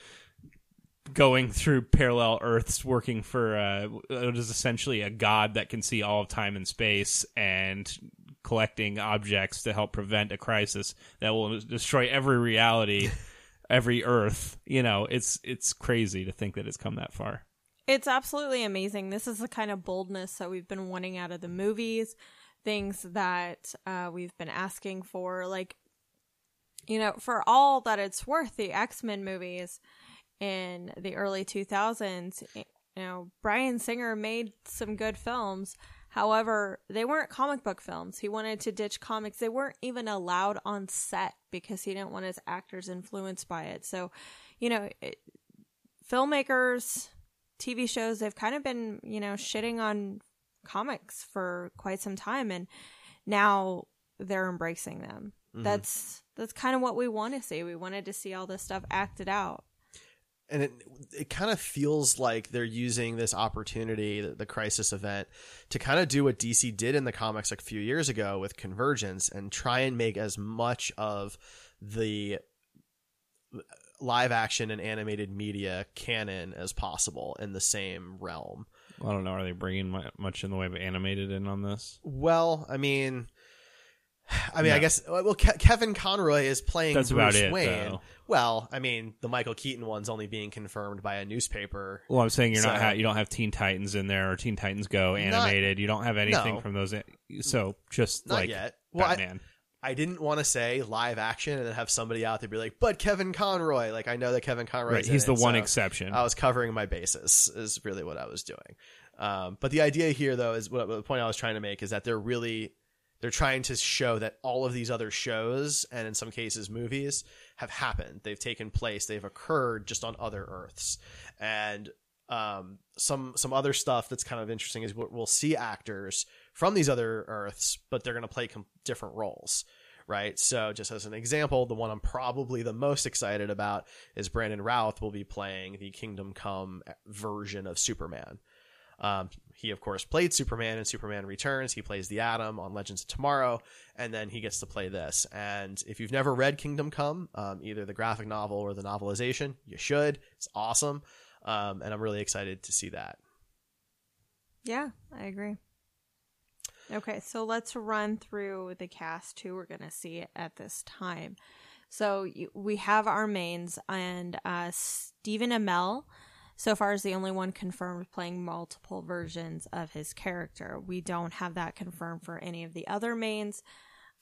going through parallel Earths, working for uh, what is essentially a god that can see all of time and space and collecting objects to help prevent a crisis that will destroy every reality, [LAUGHS] every Earth. You know, it's it's crazy to think that it's come that far.
It's absolutely amazing. This is the kind of boldness that we've been wanting out of the movies, things that uh, we've been asking for. Like, you know, for all that it's worth, the X Men movies in the early 2000s, you know, Bryan Singer made some good films. However, they weren't comic book films. He wanted to ditch comics. They weren't even allowed on set because he didn't want his actors influenced by it. So, you know, it, filmmakers, TV shows, they've kind of been, you know, shitting on comics for quite some time and now they're embracing them.
Mhm.
That's that's kind of what we want to see. We wanted to see all this stuff acted out.
and it it kind of feels like they're using this opportunity, the, the crisis event, to kind of do what DC did in the comics like a few years ago with Convergence and try and make as much of the live action and animated media canon as possible in the same realm.
I don't know. Are they bringing much in the way of animated in on this?
Well, I mean, [SIGHS] I mean,
No.
I guess well, Ke- Kevin Conroy is playing
That's
Bruce
about it,
Wayne.
though.
Well, I mean, the Michael Keaton one's only being confirmed by a newspaper.
Well, I'm saying you're not ha- you don't have Teen Titans in there or Teen Titans Go animated. you don't have anything
No.
from those. a- So just
Not
like
yet. Well,
Batman.
I didn't want to say live action and then have somebody out there be like, but Kevin Conroy. Like, I know that Kevin Conroy.
Right, he's the one exception.
I was covering my bases, is really what I was doing. Um, but the idea here, though, is what the point I was trying to make is that they're really they're trying to show that all of these other shows and in some cases movies have happened. They've taken place. They've occurred just on other Earths, and um, some some other stuff that's kind of interesting is we'll see actors from these other Earths, but they're going to play com- different roles. Right. So, just as an example, the one I'm probably the most excited about is Brandon Routh will be playing the Kingdom Come version of Superman. Um, he, of course, played Superman in Superman Returns. He plays the Atom on Legends of Tomorrow, and then he gets to play this. And if you've never read Kingdom Come, um, either the graphic novel or the novelization, you should. It's awesome, um, and I'm really excited to see that.
Yeah, I agree. Okay, so let's run through the cast who we're going to see at this time. So we have our mains, and uh, Stephen Amell so far is the only one confirmed playing multiple versions of his character. We don't have that confirmed for any of the other mains.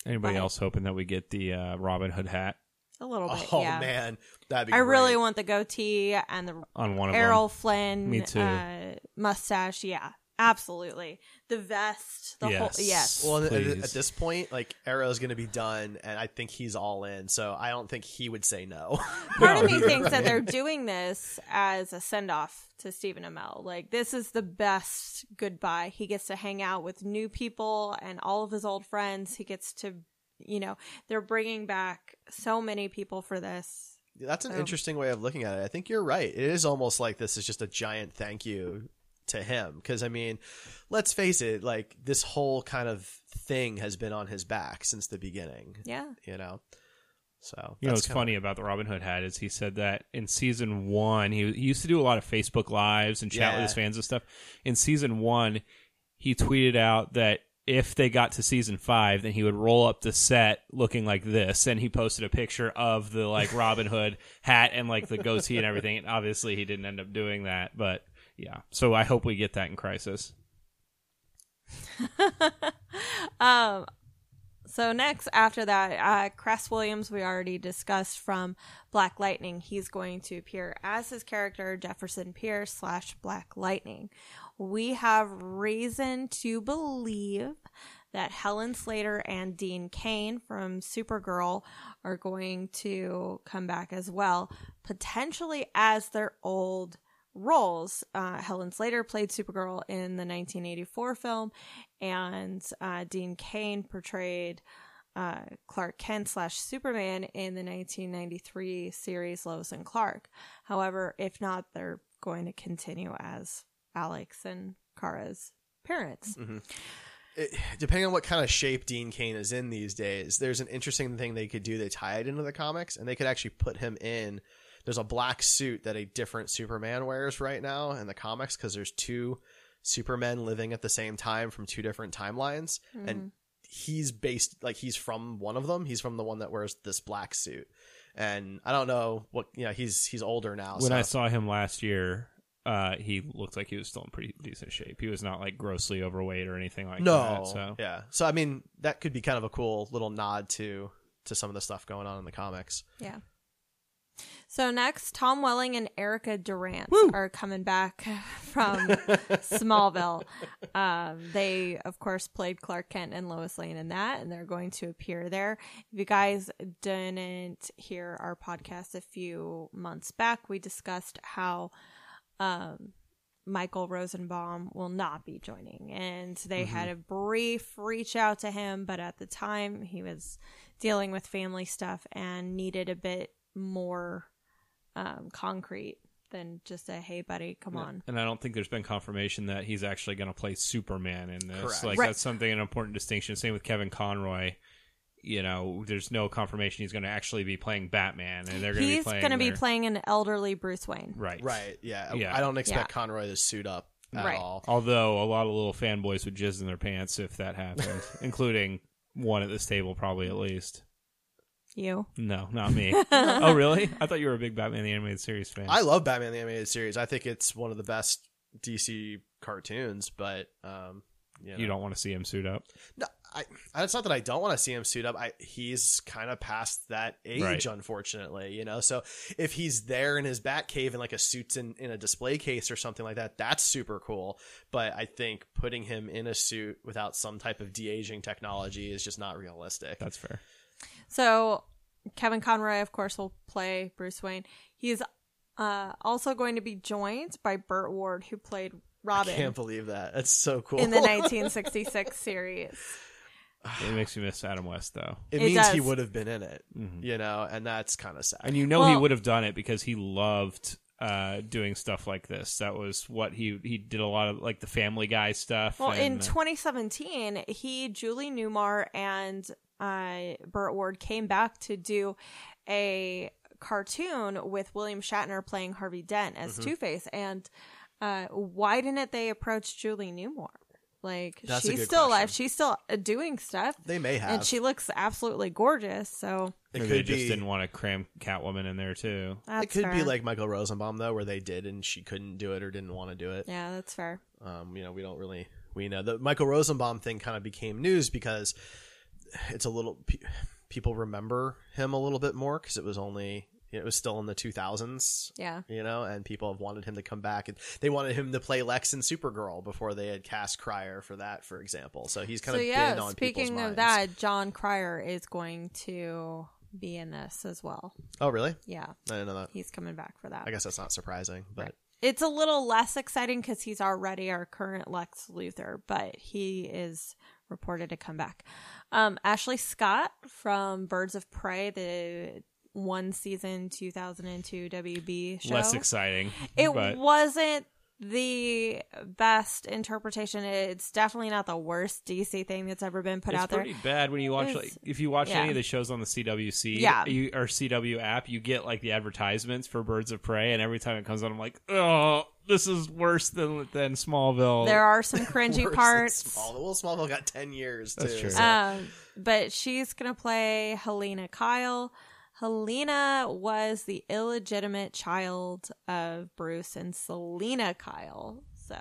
Anybody
but-
else hoping that we get the uh, Robin Hood hat?
A little bit.
Oh
yeah.
man, that'd be.
I really want the goatee and the
On one of
Errol
them.
Flynn
Me too.
Uh, mustache. Yeah, absolutely. The vest. The whole yes.
Well, at,
please.
at this point, like Arrow's going to be done, and I think he's all in. So I don't think he would say no. [LAUGHS]
Part of [LAUGHS] me thinks that they're doing this as a send off to Stephen Amell. Like this is the best goodbye. He gets to hang out with new people and all of his old friends. He gets to, you know, they're bringing back so many people for this.
That's an
So-
interesting way of looking at it. I think you're right. It is almost like this is just a giant thank you to him because I mean, let's face it, like this whole kind of thing has been on his back since the beginning.
Yeah.
You know. So
You know
that's
what's
kinda-
funny about the Robin Hood hat is he said that in season one he, he used to do a lot of Facebook lives and chat with his fans and stuff. In season one, he tweeted out that if they got to season five, then he would roll up the set looking like this, and he posted a picture of the like [LAUGHS] Robin Hood hat and like the goatee and everything. And obviously, he didn't end up doing that, but yeah. So I hope we get that in Crisis. [LAUGHS]
Um, so next after that, uh, Cress Williams, we already discussed from Black Lightning. He's going to appear as his character Jefferson Pierce slash Black Lightning. We have reason to believe that Helen Slater and Dean Cain from Supergirl are going to come back as well, potentially as their old roles. Uh, Helen Slater played Supergirl in the 1984 film, and uh, Dean Cain portrayed uh, Clark Kent slash Superman in the 1993 series Lois and Clark. However, if not, they're going to continue as Alex and Kara's parents.
Mhm. It, depending on what kind of shape Dean Cain is in these days, there's an interesting thing they could do. They tie it into the comics, and they could actually put him in. There's a black suit that a different Superman wears right now in the comics because there's two Supermen living at the same time from two different timelines,
Mhm.
and he's based like he's from one of them. He's from the one that wears this black suit, and I don't know what you know. He's he's older now.
When
so.
I saw him last year, uh, he looked like he was still in pretty decent shape. He was not like grossly overweight or anything like
no,
that. So
yeah. So I mean, that could be kind of a cool little nod to to some of the stuff going on in the comics.
Yeah. So next, Tom Welling and Erica Durance are coming back [LAUGHS] from Smallville. Um, they, of course, played Clark Kent and Lois Lane in that, and they're going to appear there. If you guys didn't hear our podcast a few months back, we discussed how um, Michael Rosenbaum will not be joining, and they had a brief reach out to him, but at the time he was dealing with family stuff and needed a bit more um, concrete than just a hey buddy come on
And I don't think there's been confirmation that he's actually going to play Superman in this.
Correct.
Like
Right.
that's something an important distinction. Same with Kevin Conroy. You know, there's no confirmation he's going to actually be playing Batman, and they're going to be
he's
playing.
going to be
their-
playing an elderly bruce wayne
right,
Right. Yeah.
Yeah.
I don't expect
Yeah.
Conroy to suit up at
Right.
all.
Although a lot of little fanboys would jizz in their pants if that happened, [LAUGHS] including one at this table, probably at least.
you
No, not me. [LAUGHS] oh, really? I thought you were a big Batman the Animated Series fan.
I love Batman the Animated Series. I think it's one of the best DC cartoons, but um, you, know.
You don't want to see him suit up.
No, I, I- it's not that I don't want to see him suit up. I he's kind of past that age,
Right.
unfortunately. You know, so if he's there in his bat cave in like a suits in, in a display case or something like that, that's super cool. But I think putting him in a suit without some type of de aging technology is just not realistic.
That's fair.
so kevin conroy of course will play bruce wayne he's uh, also going to be joined by burt ward who played robin
I can't believe that. That's so cool.
in the [LAUGHS] 1966 series
It makes me miss Adam West though,
it,
It
means he
does.
would have been in it,
Mhm.
you know, and that's kind of sad.
and you know he
Well-
would have done it because he loved uh, doing stuff like this. That was what he he did a lot of like the Family Guy stuff.
Well, in
and, uh,
2017, he, Julie Newmar, and uh, Burt Ward came back to do a cartoon with William Shatner playing Harvey Dent as
Mm-hmm.
Two Face. And uh, why didn't they approach Julie Newmar? Like
That's
she's
good
still alive. She's still uh, doing stuff.
They may have.
and she looks absolutely gorgeous. So
it could
they just
be.
didn't want to cram Catwoman in there too.
that's
it could be like Michael Rosenbaum though, where they did and she couldn't do it or didn't want to do it.
yeah, that's fair.
Um, you know, we don't really we know the Michael Rosenbaum thing kind of became news because it's a little pe- people remember him a little bit more because it was only it was still in the 2000s.
Yeah.
You know, and people have wanted him to come back and they wanted him to play Lex in Supergirl before they had cast Cryer for that, for example. So he's kind
so
of
yeah,
been on
speaking of
minds.
that, Jon Cryer is going to be in this as well.
Oh, really?
Yeah.
I didn't know that.
He's coming back for that.
I guess that's not surprising, but
It's a little less exciting because he's already our current Lex Luthor, but he is reported to come back. Um, Ashley Scott from Birds of Prey, the one season 2002 WB show.
Less exciting.
It
but
wasn't the best interpretation. It's definitely not the worst DC thing that's ever been put
it's
out there.
pretty bad when you watch like if you watch
yeah.
any of the shows on the CW Seed
Yeah.
you, or CW app, you get like the advertisements for Birds of Prey, and every time it comes on, I'm like, oh, this is worse than than Smallville.
There are some [LAUGHS] cringy
Worse than
parts.
Smallville. Well, Smallville got 10 years, too.
That's true.
so-
Um, but she's gonna play Helena Kyle. Helena was the illegitimate child of Bruce and Selina Kyle. So,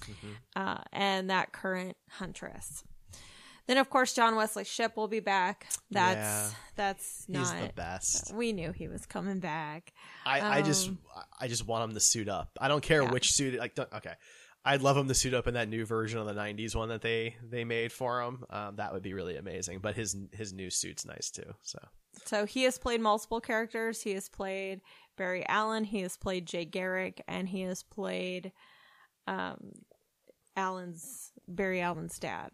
Mm-hmm.
uh, and that current huntress. Then, of course, John Wesley Shipp will be back. That's
Yeah.
that's
He's
not
the best.
We knew he was coming back.
I, I just
Um,
I just want him to suit up. I don't care
Yeah.
which suit. Like, don't- okay, I'd love him to suit up in that new version of the '90s one that they they made for him. Um, that would be really amazing. But his his new suit's nice too. So
So he has played multiple characters. He has played Barry Allen. He has played Jay Garrick, and he has played um, Allen's Barry Allen's dad.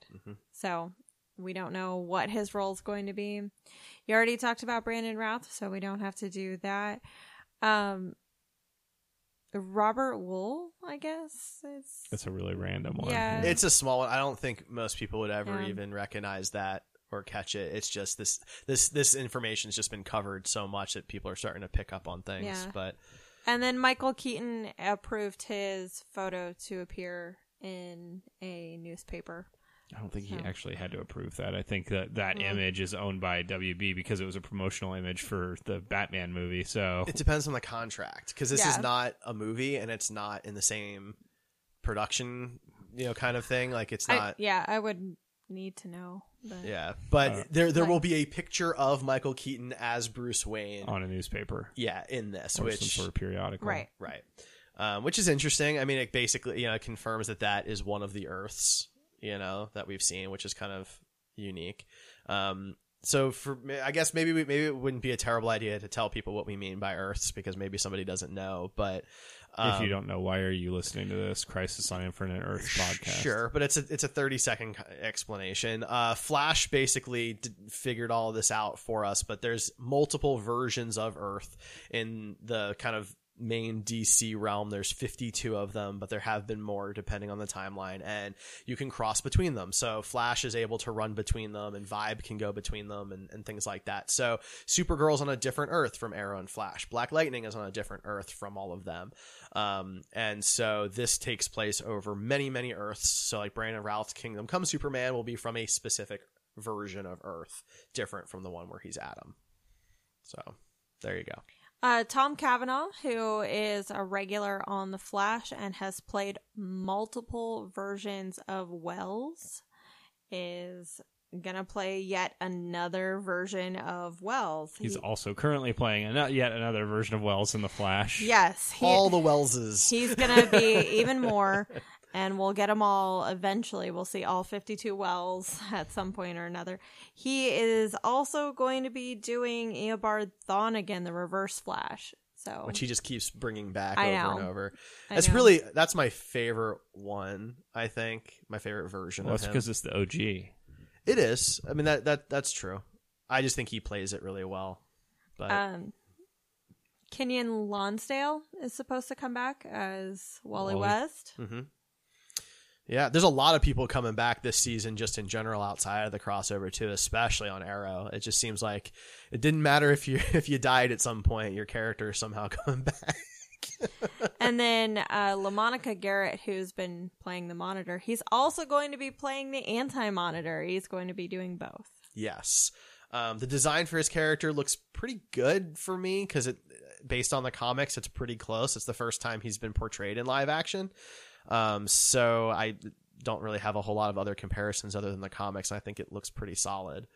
So we don't know what his role is going to be. You already talked about Brandon Routh, so we don't have to do that. Um, Robert Wuhl, I guess. It's
That's a really random one.
Yeah.
it's a small one. I don't think most people would ever
Yeah.
even recognize that or catch it. It's just this this this information's just been covered so much that people are starting to pick up on things.
Yeah.
But
And then Michael Keaton approved his photo to appear in a newspaper.
I don't think he actually had to approve that. I think that that
Mhm.
image is owned by WB because it was a promotional image for the Batman movie. So
it depends on the contract because this is not a movie and it's not in the same production, you know, kind of thing. Like it's
I-
not.
yeah, I would need to know. But
Yeah, but
Uh,
there there
Like-
will be a picture of Michael Keaton as Bruce Wayne
on a newspaper.
Yeah, in this,
Or
which
some sort of periodical.
Right.
right, um, which is interesting. I mean, it basically you know confirms that that is one of the Earths you know that we've seen, which is kind of unique. Um, so for I guess maybe we, maybe it wouldn't be a terrible idea to tell people what we mean by Earths because maybe somebody doesn't know, but.
if you
um,
don't know, why are you listening to this Crisis on Infinite Earth podcast?
Sure, but it's a it's a thirty second explanation. Uh, Flash basically d- figured all this out for us, but there's multiple versions of Earth in the kind of main DC realm. There's 52 of them, but there have been more depending on the timeline, and you can cross between them. So Flash is able to run between them, and Vibe can go between them, and, and things like that. So Supergirl's on a different Earth from Arrow and Flash. Black Lightning is on a different Earth from all of them. Um, and so this takes place over many, many Earths. So like Brandon Routh's Kingdom Come Superman will be from a specific version of Earth, different from the one where he's Atom. So there you go.
Uh, Tom Cavanagh, who is a regular on The Flash and has played multiple versions of Wells, is gonna play yet another version of Wells.
He's
He-
also currently playing an- yet another version of Wells in the Flash.
yes, he-
all the Wellses.
He's gonna be [LAUGHS] even more, and we'll get them all eventually. We'll see all 52 Wells [LAUGHS] at some point or another. He is also going to be doing Eobard Thawne again, the Reverse Flash. So
which he just keeps bringing back
I
over and over. That's really that's my favorite one. I think my favorite version.
Well,
of
that's
him.
because it's the OG.
it is. I mean that that that's true. I just think he plays it really well. But
um, Keiynan Lonsdale is supposed to come back as Wally,
Wally.
West.
hmm Yeah, there's a lot of people coming back this season, just in general, outside of the crossover too, especially on Arrow. It just seems like it didn't matter if you [LAUGHS] if you died at some point, your character is somehow [LAUGHS] coming back.
and then uh, LaMonica Garrett, who's been playing the Monitor, he's also going to be playing the Anti Monitor. He's going to be doing both.
Yes. Um, the design for his character looks pretty good for me because it, based on the comics, it's pretty close. It's the first time he's been portrayed in live action. Um, so I don't really have a whole lot of other comparisons other than the comics. I think it looks pretty solid.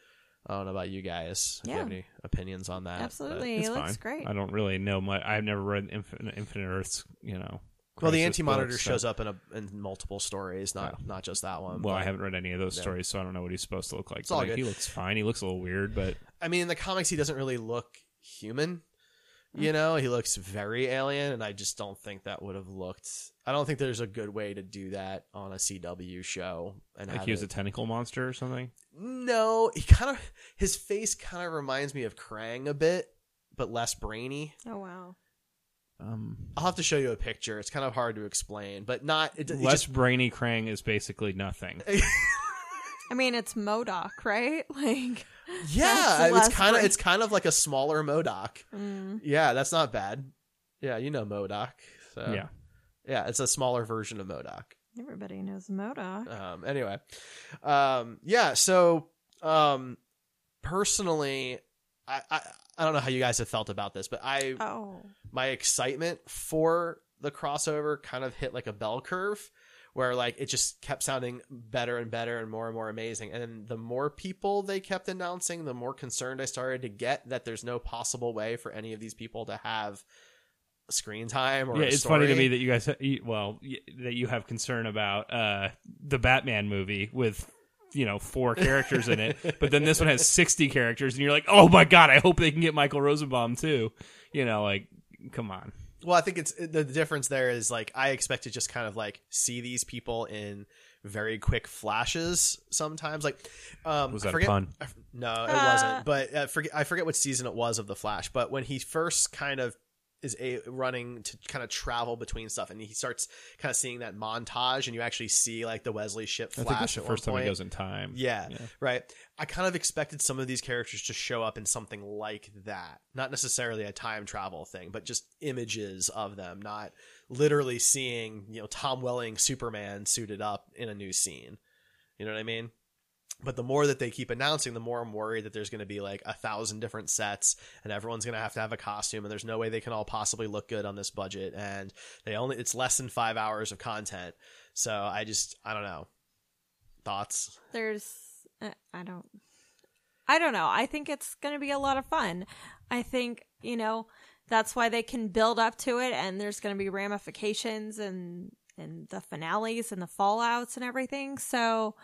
I don't know about you guys. If you
Yeah.
have any opinions on that?
Absolutely.
It's
it looks great.
I don't really know much. I've never read Infinite, Infinite Earths. You know.
Well, the Anti Monitor
books, so-
shows up in a in multiple stories, not not just that one.
Well, I haven't read any of those
Yeah.
stories, so I don't know what he's supposed to look like.
It's all
like,
good.
He looks fine. He looks a little weird, but
I mean, in the comics, he doesn't really look human. You know, he looks very alien, and I just don't think that would have looked. I don't think there's a good way to do that on a CW show. And
like
have
he was a tentacle monster or something.
no, he kind of his face kind of reminds me of Krang a bit, but less brainy.
Oh wow.
Um,
I'll have to show you a picture. It's kind of hard to explain, but not it, it
less
just
brainy Krang is basically nothing. [LAUGHS]
I mean, it's MODOK, right? [LAUGHS] Like,
yeah, it's kind of it's kind of like a smaller MODOK.
Mm.
Yeah, that's not bad. Yeah, you know MODOK. So.
Yeah.
yeah, it's a smaller version of MODOK.
Everybody knows MODOK.
Um, anyway, um, yeah. So, um, personally, I, I I don't know how you guys have felt about this, but I
oh
my excitement for the crossover kind of hit like a bell curve where like it just kept sounding better and better and more and more amazing and then the more people they kept announcing the more concerned i started to get that there's no possible way for any of these people to have screen time or
yeah, it's funny to me that you guys, well, that you have concern about uh, the Batman movie with you know four characters in it, but then this one has sixty characters, and you're like, oh my god, I hope they can get Michael Rosenbaum too. You know, like, come on.
Well, I think it's the, the difference there is like I expect to just kind of like see these people in very quick flashes sometimes. Like, um,
Was
I
that a
forget,
pun?
I f- no, it
Ah.
wasn't. But uh, forget I forget what season it was of the Flash. But when he first kind of is a running to kind of travel between stuff, and he starts kind of seeing that montage, and you actually see like the Wesley Shipp
I
flash.
think that's the first time he goes in time.
Yeah,
Yeah.
right. I kind of expected some of these characters to show up in something like that. Not necessarily a time travel thing, but just images of them, not literally seeing, you know, Tom Welling Superman suited up in a new scene. You know what I mean? But the more that they keep announcing, the more I'm worried that there's going to be like a thousand different sets and everyone's going to have to have a costume and there's no way they can all possibly look good on this budget and they only it's less than 5 hours of content. So I just I don't know. Thoughts?
There's, uh, I don't, I don't know. I think it's going to be a lot of fun. I think, you know, that's why they can build up to it and there's going to be ramifications and, and the finales and the fallouts and everything. So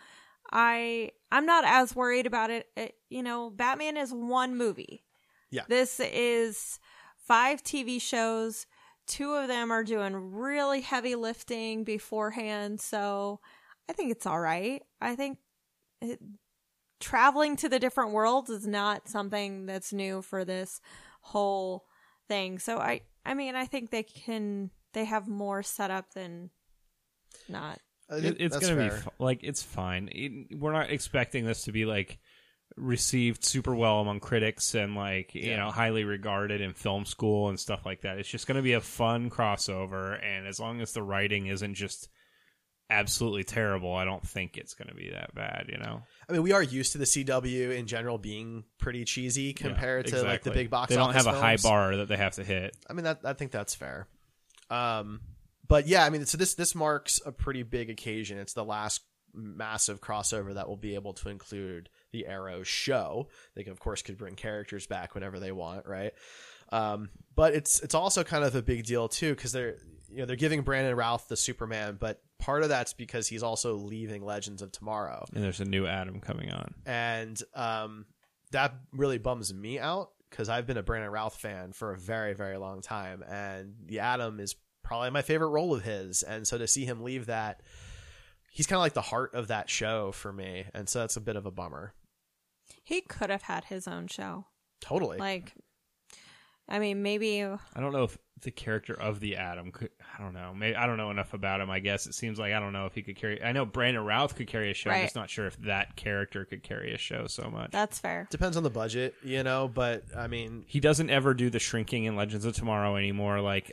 I, I'm not as worried about it. it you know, Batman is one movie.
Yeah.
This is five TV shows. Two of them are doing really heavy lifting beforehand. So I think it's all right. I think it, traveling to the different worlds is not something that's new for this whole thing. So I, I mean, I think they can, they have more setup than not.
It, it's gonna be like it's fine. It- we're not expecting this to be like received super well among critics and like you
Yeah.
know highly regarded in film school and stuff like that. It's just gonna be a fun crossover, and as long as the writing isn't just absolutely terrible, I don't think it's gonna be that bad. You know,
I mean, we are used to the CW in general being pretty cheesy compared to like the big box.
They don't have a high bar that they have to hit.
I mean, that I think that's fair. Um, but yeah, I mean, so this this marks a pretty big occasion. It's the last massive crossover that will be able to include the Arrow show. They can, of course could bring characters back whenever they want, right? Um, but it's it's also kind of a big deal too because they're you know they're giving Brandon Routh the Superman, but part of that's because he's also leaving Legends of Tomorrow
And there's a new Atom coming on.
and um, that really bums me out because I've been a Brandon Routh fan for a very, very long time, and the Atom is probably my favorite role of his, and so to see him leave that, he's kind of like the heart of that show for me, and so that's a bit of a bummer.
He could have had his own show.
Totally.
Like, I mean, maybe
I don't know if the character of the Atom could. I don't know. Maybe I don't know enough about him. I guess it seems like I don't know if he could carry. I know Brandon Routh could carry a show.
Right.
I'm just not sure if that character could carry a show so much.
that's fair.
Depends on the budget, you know, but I mean,
he doesn't ever do the shrinking in Legends of Tomorrow anymore. Like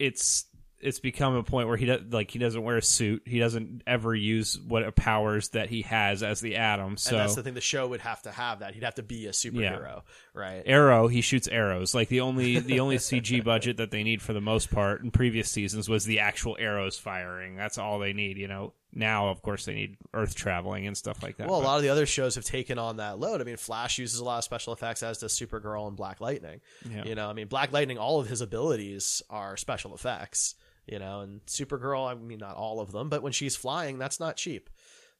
it's it's become a point where he does like he doesn't wear a suit. He doesn't ever use what uh, powers that he has as the Atom. So
and that's the thing. The show would have to have that. He'd have to be a superhero, right?
Arrow, he shoots arrows. Like the only the only CG budget that they need for the most part in previous seasons was the actual arrows firing. That's all they need, you know. now, of course, they need Earth traveling and stuff like that.
Well, a
but-
lot of the other shows have taken on that load. I mean, Flash uses a lot of special effects, as does Supergirl and Black Lightning.
Yeah.
You know, I mean, Black Lightning, all of his abilities are special effects. You know, and Supergirl, I mean, not all of them, but when she's flying, that's not cheap.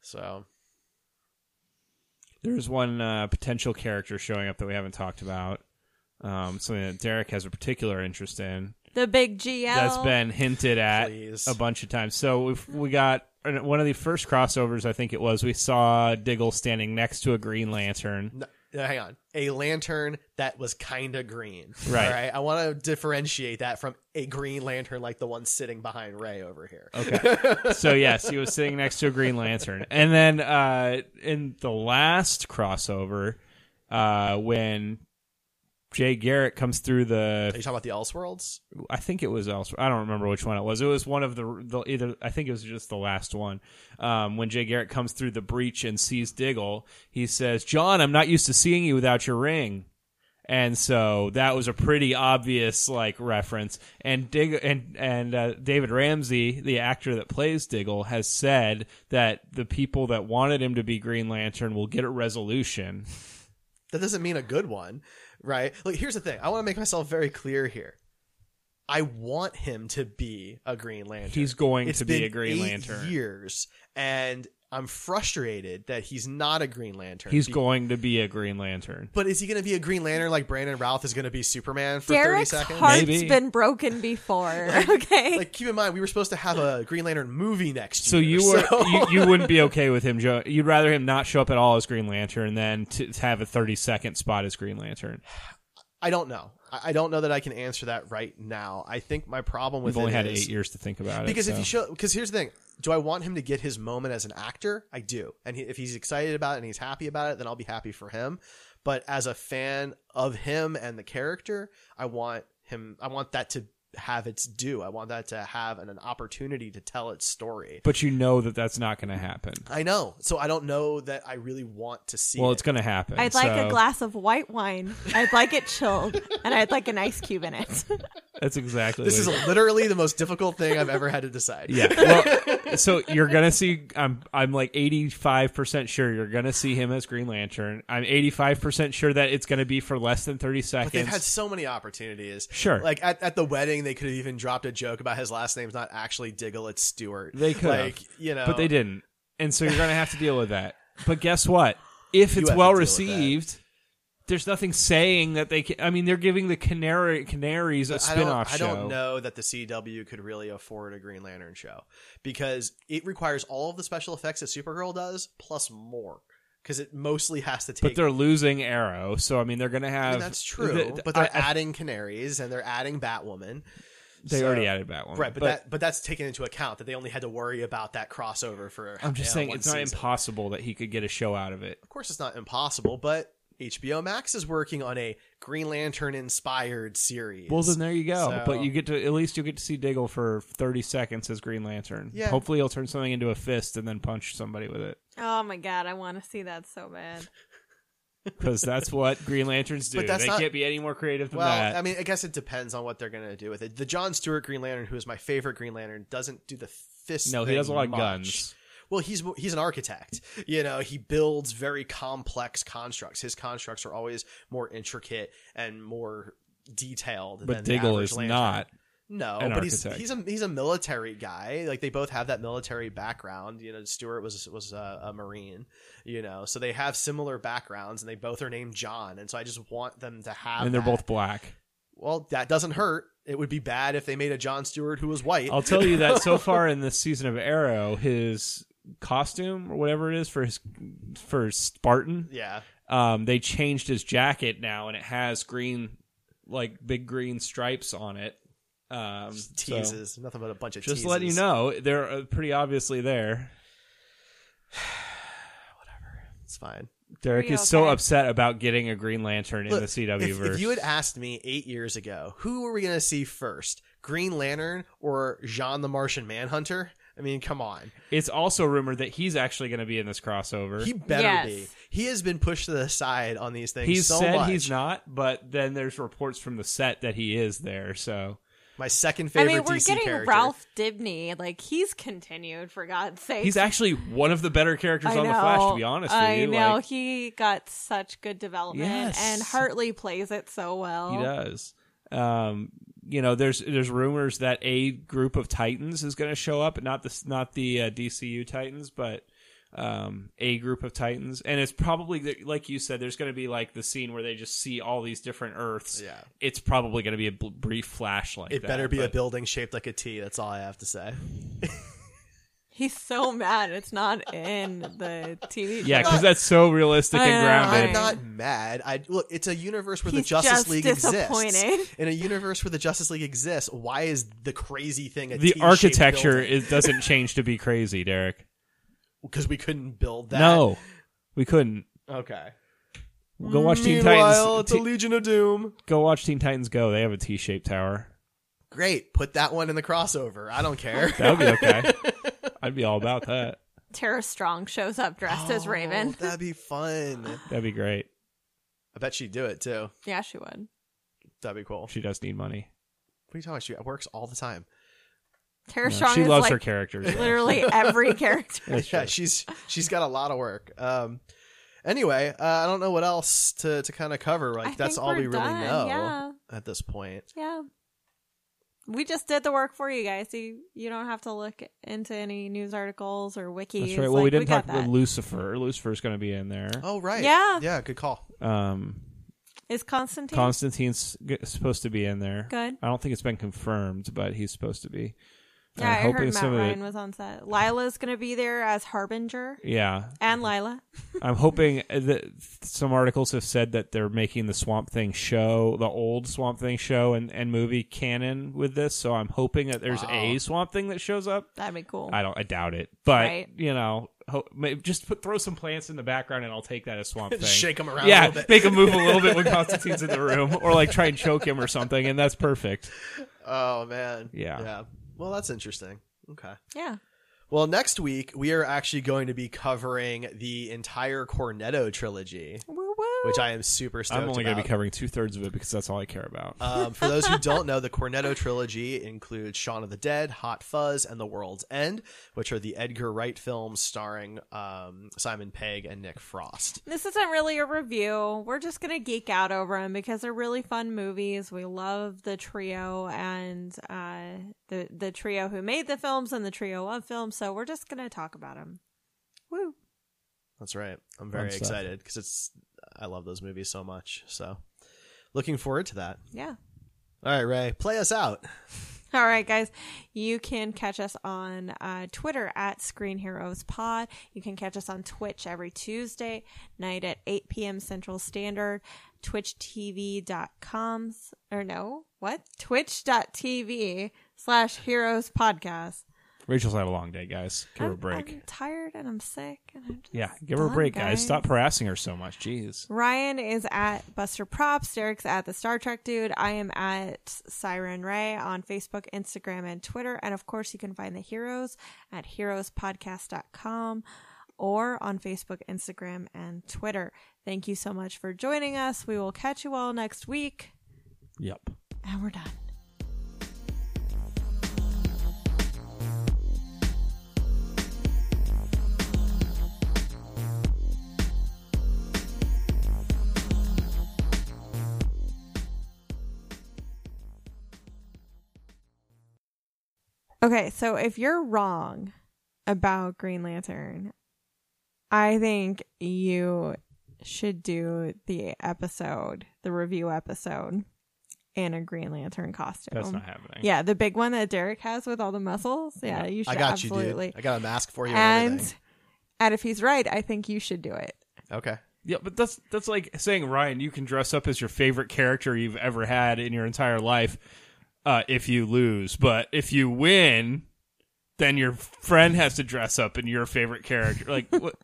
So
There's one uh, potential character showing up that we haven't talked about. Um, something that Derek has a particular interest in.
The big GL.
That's been hinted at
Please.
a bunch of times. So we've, we got one of the first crossovers. I think it was. We saw Diggle standing next to a Green Lantern.
No, no, hang on. A lantern that was kind of green.
Right.
All right. I want to differentiate that from a green lantern like the one sitting behind Ray over here.
Okay. so yes, he was sitting next to a Green Lantern, and then uh, in the last crossover, uh, when Jay Garrett comes through the
Are you talking about the Elseworlds?
I think it was elsewhere. I don't remember which one it was. It was one of the, the either. I think it was just the last one. Um, when Jay Garrett comes through the breach and sees Diggle, he says, "John, I'm not used to seeing you without your ring." And so that was a pretty obvious like reference. And Dig and and uh, David Ramsey, the actor that plays Diggle, has said that the people that wanted him to be Green Lantern will get a resolution.
That doesn't mean a good one, right? Look, here's the thing. I want to make myself very clear here. I want him to be a Green Lantern.
He's going
It's
to be a Green Lantern.
Years, and I'm frustrated that he's not a Green Lantern.
He's
Be-
going to be a Green Lantern.
But is he going to be a Green Lantern like Brandon Routh is going to be Superman for
Derek's
30 seconds?
heart's
Maybe.
been broken before. [LAUGHS] okay.
Like, keep in mind, we were supposed to have a Green Lantern movie next
So
year.
you were you, you wouldn't be [LAUGHS] okay with him. Jo- You'd rather him not show up at all as Green Lantern than to, to have a thirty second spot as Green Lantern.
I don't know. I don't know that I can answer that right now. I think my problem with
We've only had
is-
eight years to think about it.
because if
so.
you show because here's the thing do i want him to get his moment as an actor i do and he, if he's excited about it and he's happy about it then i'll be happy for him but as a fan of him and the character i want him i want that to have its due i want that to have an, an opportunity to tell its story
but you know that that's not going to happen.
i know so i don't know that i really want to see
Well,
it.
it's going to happen.
I'd like
so
a glass of white wine. I'd like it chilled, and I'd like an ice cube in it. [LAUGHS]
That's exactly.
this is
what-
literally the most difficult thing i've ever had to decide
yeah. Well, so you're gonna see. I'm I'm like 85 percent sure you're gonna see him as Green Lantern. I'm 85 percent sure that it's gonna be for less than 30 seconds.
But they've had so many opportunities.
Sure.
Like at, at the wedding, they could have even dropped a joke about his last name's not actually Diggle, it's Stewart.
They could
like,
have,
you know.
but they didn't, and so you're to have to deal with that. But guess what? If it's well received, there's nothing saying that they. Can, I mean, they're giving the Canary Canaries a
But I
spin-off show.
I don't know that the CW could really afford a Green Lantern show because it requires all of the special effects that Supergirl does plus more. Because it mostly has to take.
But they're losing Arrow, so I mean, they're going to
I
have.
mean, that's true.
th- th-
but they're
I- I-
adding canaries and they're adding Batwoman.
They already added Batwoman,
right? But,
but-
that but that's taken into account that they only had to worry about that crossover for.
I'm just
you know,
saying it's not impossible that he could get a show out of it.
Of course, it's not impossible, but HBO Max is working on a Green Lantern inspired series.
Well, then there you go.
So-
But you get to at least you get to see Diggle for 30 seconds as Green Lantern.
Yeah.
Hopefully, he'll turn something into a fist and then punch somebody with it.
oh my god, I want to see that so bad. [LAUGHS]
Because that's what Green Lanterns do.
But that's
they
not-
can't be any more creative than
well,
that.
I mean, I guess it depends on what they're going to do with it. The John Stewart Green Lantern, who is my favorite Green Lantern, doesn't do the fist.
No, he
thing
does a lot of
much.
guns.
Well, he's he's an architect. You know, he builds very complex constructs. His constructs are always more intricate and more detailed.
But
than
Diggle is
lantern.
not
No, but he's he's a he's a military guy. Like they both have that military background. You know, Stewart was was a, a marine. You know, so they have similar backgrounds, and they both are named John. And so I just want them to have.
and they're
that.
both black.
Well, that doesn't hurt. It would be bad if they made a John Stewart who was white.
I'll tell you that so [LAUGHS] far in this season of Arrow, his costume or whatever it is for his for Spartan,
Yeah.
um, they changed his jacket now, and it has green, like big green stripes on it. Um, so
teases, nothing but a bunch of
just
teases.
letting you know, they're uh, pretty obviously there. [SIGHS]
Whatever, it's fine.
Derek
you
is so upset about getting a Green Lantern in the CW
if,
verse.
if you had asked me eight years ago, who were we going to see first, Green Lantern or Jean the Martian Manhunter? I mean, come on.
It's also rumored that he's actually going to be in this crossover.
He better
Yes.
be. He has been pushed to the side on these things
He's
so
said
much.
he's not, but then there's reports from the set that he is there. So
My second
I
favorite
mean, we're
DC
getting
character.
Ralph Dibny. Like he's continued for God's sake.
He's actually one of the better characters
I
on the Flash. To be honest with
I
you,
know
Like,
he got such good development,
Yes.
and Hartley plays it so well.
He does. Um, you know, there's there's rumors that a group of Titans is going to show up, not the not the uh, DCU Titans, but um, a group of Titans, and it's probably like you said. There's going to be like the scene where they just see all these different Earths.
Yeah.
it's probably going to be a bl- brief flash like
it
that.
better be a building shaped like a T. That's all I have to say. [LAUGHS]
He's so mad it's not in the TV.
Yeah, because that's so realistic and
know.
grounded.
I'm not mad. I look. It's a universe where the Justice
just
League
disappointed.
exists. In a universe where the Justice League exists, why is the crazy thing a
the architecture
building?
is, doesn't change to be crazy, Derek. [LAUGHS]
because we couldn't build that.
No, we couldn't.
Okay.
Go watch Teen
Meanwhile,
Titans.
it's a Legion of Doom.
go watch Teen Titans Go. They have a T-shaped tower.
Great. Put that one in the crossover. I don't care.
That would be okay. [LAUGHS] I'd be all about that. [LAUGHS]
Tara Strong shows up dressed as Raven.
Oh, [LAUGHS] that'd be fun.
That'd be great.
I bet she'd do it too.
Yeah, she would.
That'd be cool.
She does need money.
What are you talking about? She works all the time.
Tara
No,
Strong
she
is
loves
like
her characters.
Literally [LAUGHS] every character.
That's
yeah,
true.
she's she's got a lot of work. Um, anyway, uh, I don't know what else to, to kind of cover. Like
I
that's
think
all
we're
we really
done,
know
yeah.
at this point.
Yeah. We just did the work for you guys. You you don't have to look into any news articles or wikis.
That's right. Well,
Like,
we didn't
got
talk about
that.
Lucifer. Lucifer's going to be in there.
Oh right.
Yeah.
Yeah. Good call.
Um,
Is Constantine?
Constantine's g- supposed to be in there.
Good.
I don't think it's been confirmed, but he's supposed to be.
Yeah,
I'm
I
hoping
heard Matt Ryan
it-
was on set. Lyla's going to be there as Harbinger.
Yeah,
And Lyla. [LAUGHS]
I'm hoping that some articles have said that they're making the Swamp Thing show, the old Swamp Thing show and, and movie canon with this. So I'm hoping that there's a Swamp Thing that shows up.
That'd be cool.
I don't. I doubt it, but
Right.
you know, ho- just put throw some plants in the background, and I'll take that as Swamp [LAUGHS] Thing.
Shake 'em around a
Yeah,
little bit.
make him move a little bit when [LAUGHS] Constantine's in the room, or like try and choke him or something, and that's perfect.
Oh man.
Yeah.
Yeah. Well, that's interesting. Okay.
Yeah.
Well, next week we are actually going to be covering the entire Cornetto trilogy, which I am super stoked
I'm only going to be covering two thirds of it because that's all I care about.
Um, for those who don't [LAUGHS] know, the Cornetto trilogy includes Shaun of the Dead, Hot Fuzz, and The World's End, which are the Edgar Wright films starring um, Simon Pegg and Nick Frost.
This isn't really a review. We're just going to geek out over them because they're really fun movies. We love the trio and uh, the, the trio who made the films and the trio of films. So we're just going to talk about them. Woo.
That's right. I'm very excited because it's I love those movies so much. So, looking forward to that.
Yeah.
All right, Ray, play us out. [LAUGHS]
All right, guys. You can catch us on uh, Twitter at Screen Heroes Pod. You can catch us on Twitch every Tuesday night at 8 p.m. Central Standard. TwitchTV.com or no, what? Twitch.tv slash Heroes Podcast.
Rachel's had a long day, guys. Give her a
I'm-
break.
I'm tired and I'm sick. And I'm just
yeah, give her a
done,
break, guys.
guys.
Stop harassing her so much. Jeez.
Ryan is at Buster Props. Derek's at the Star Trek Dude. I am at Siren Ray on Facebook, Instagram, and Twitter. And of course, you can find the heroes at heroespodcast.com or on Facebook, Instagram, and Twitter. Thank you so much for joining us. We will catch you all next week.
Yep.
And we're done. Okay, so if you're wrong about Green Lantern, I think you should do the episode, the review episode, in a Green Lantern costume.
That's not happening.
Yeah, the big one that Derek has with all the muscles. Yeah, you should
I got
absolutely.
you, dude. I got a mask for you. And,
and and if he's right, I think you should do it.
okay.
Yeah, but that's that's like saying Ryan, you can dress up as your favorite character you've ever had in your entire life uh, if you lose, but if you win, then your friend has to dress up in your favorite character. Like, [LAUGHS] what?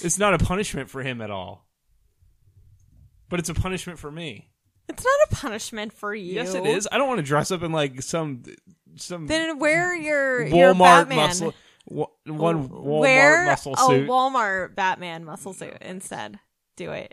it's not a punishment for him at all, but it's a punishment for me.
It's not a punishment for you.
Yes, it is. I don't want to dress up in like some some
Then wear your your
Walmart
Batman.
muscle wa- one Walmart
wear
muscle
a. Walmart Batman muscle suit instead. Do it.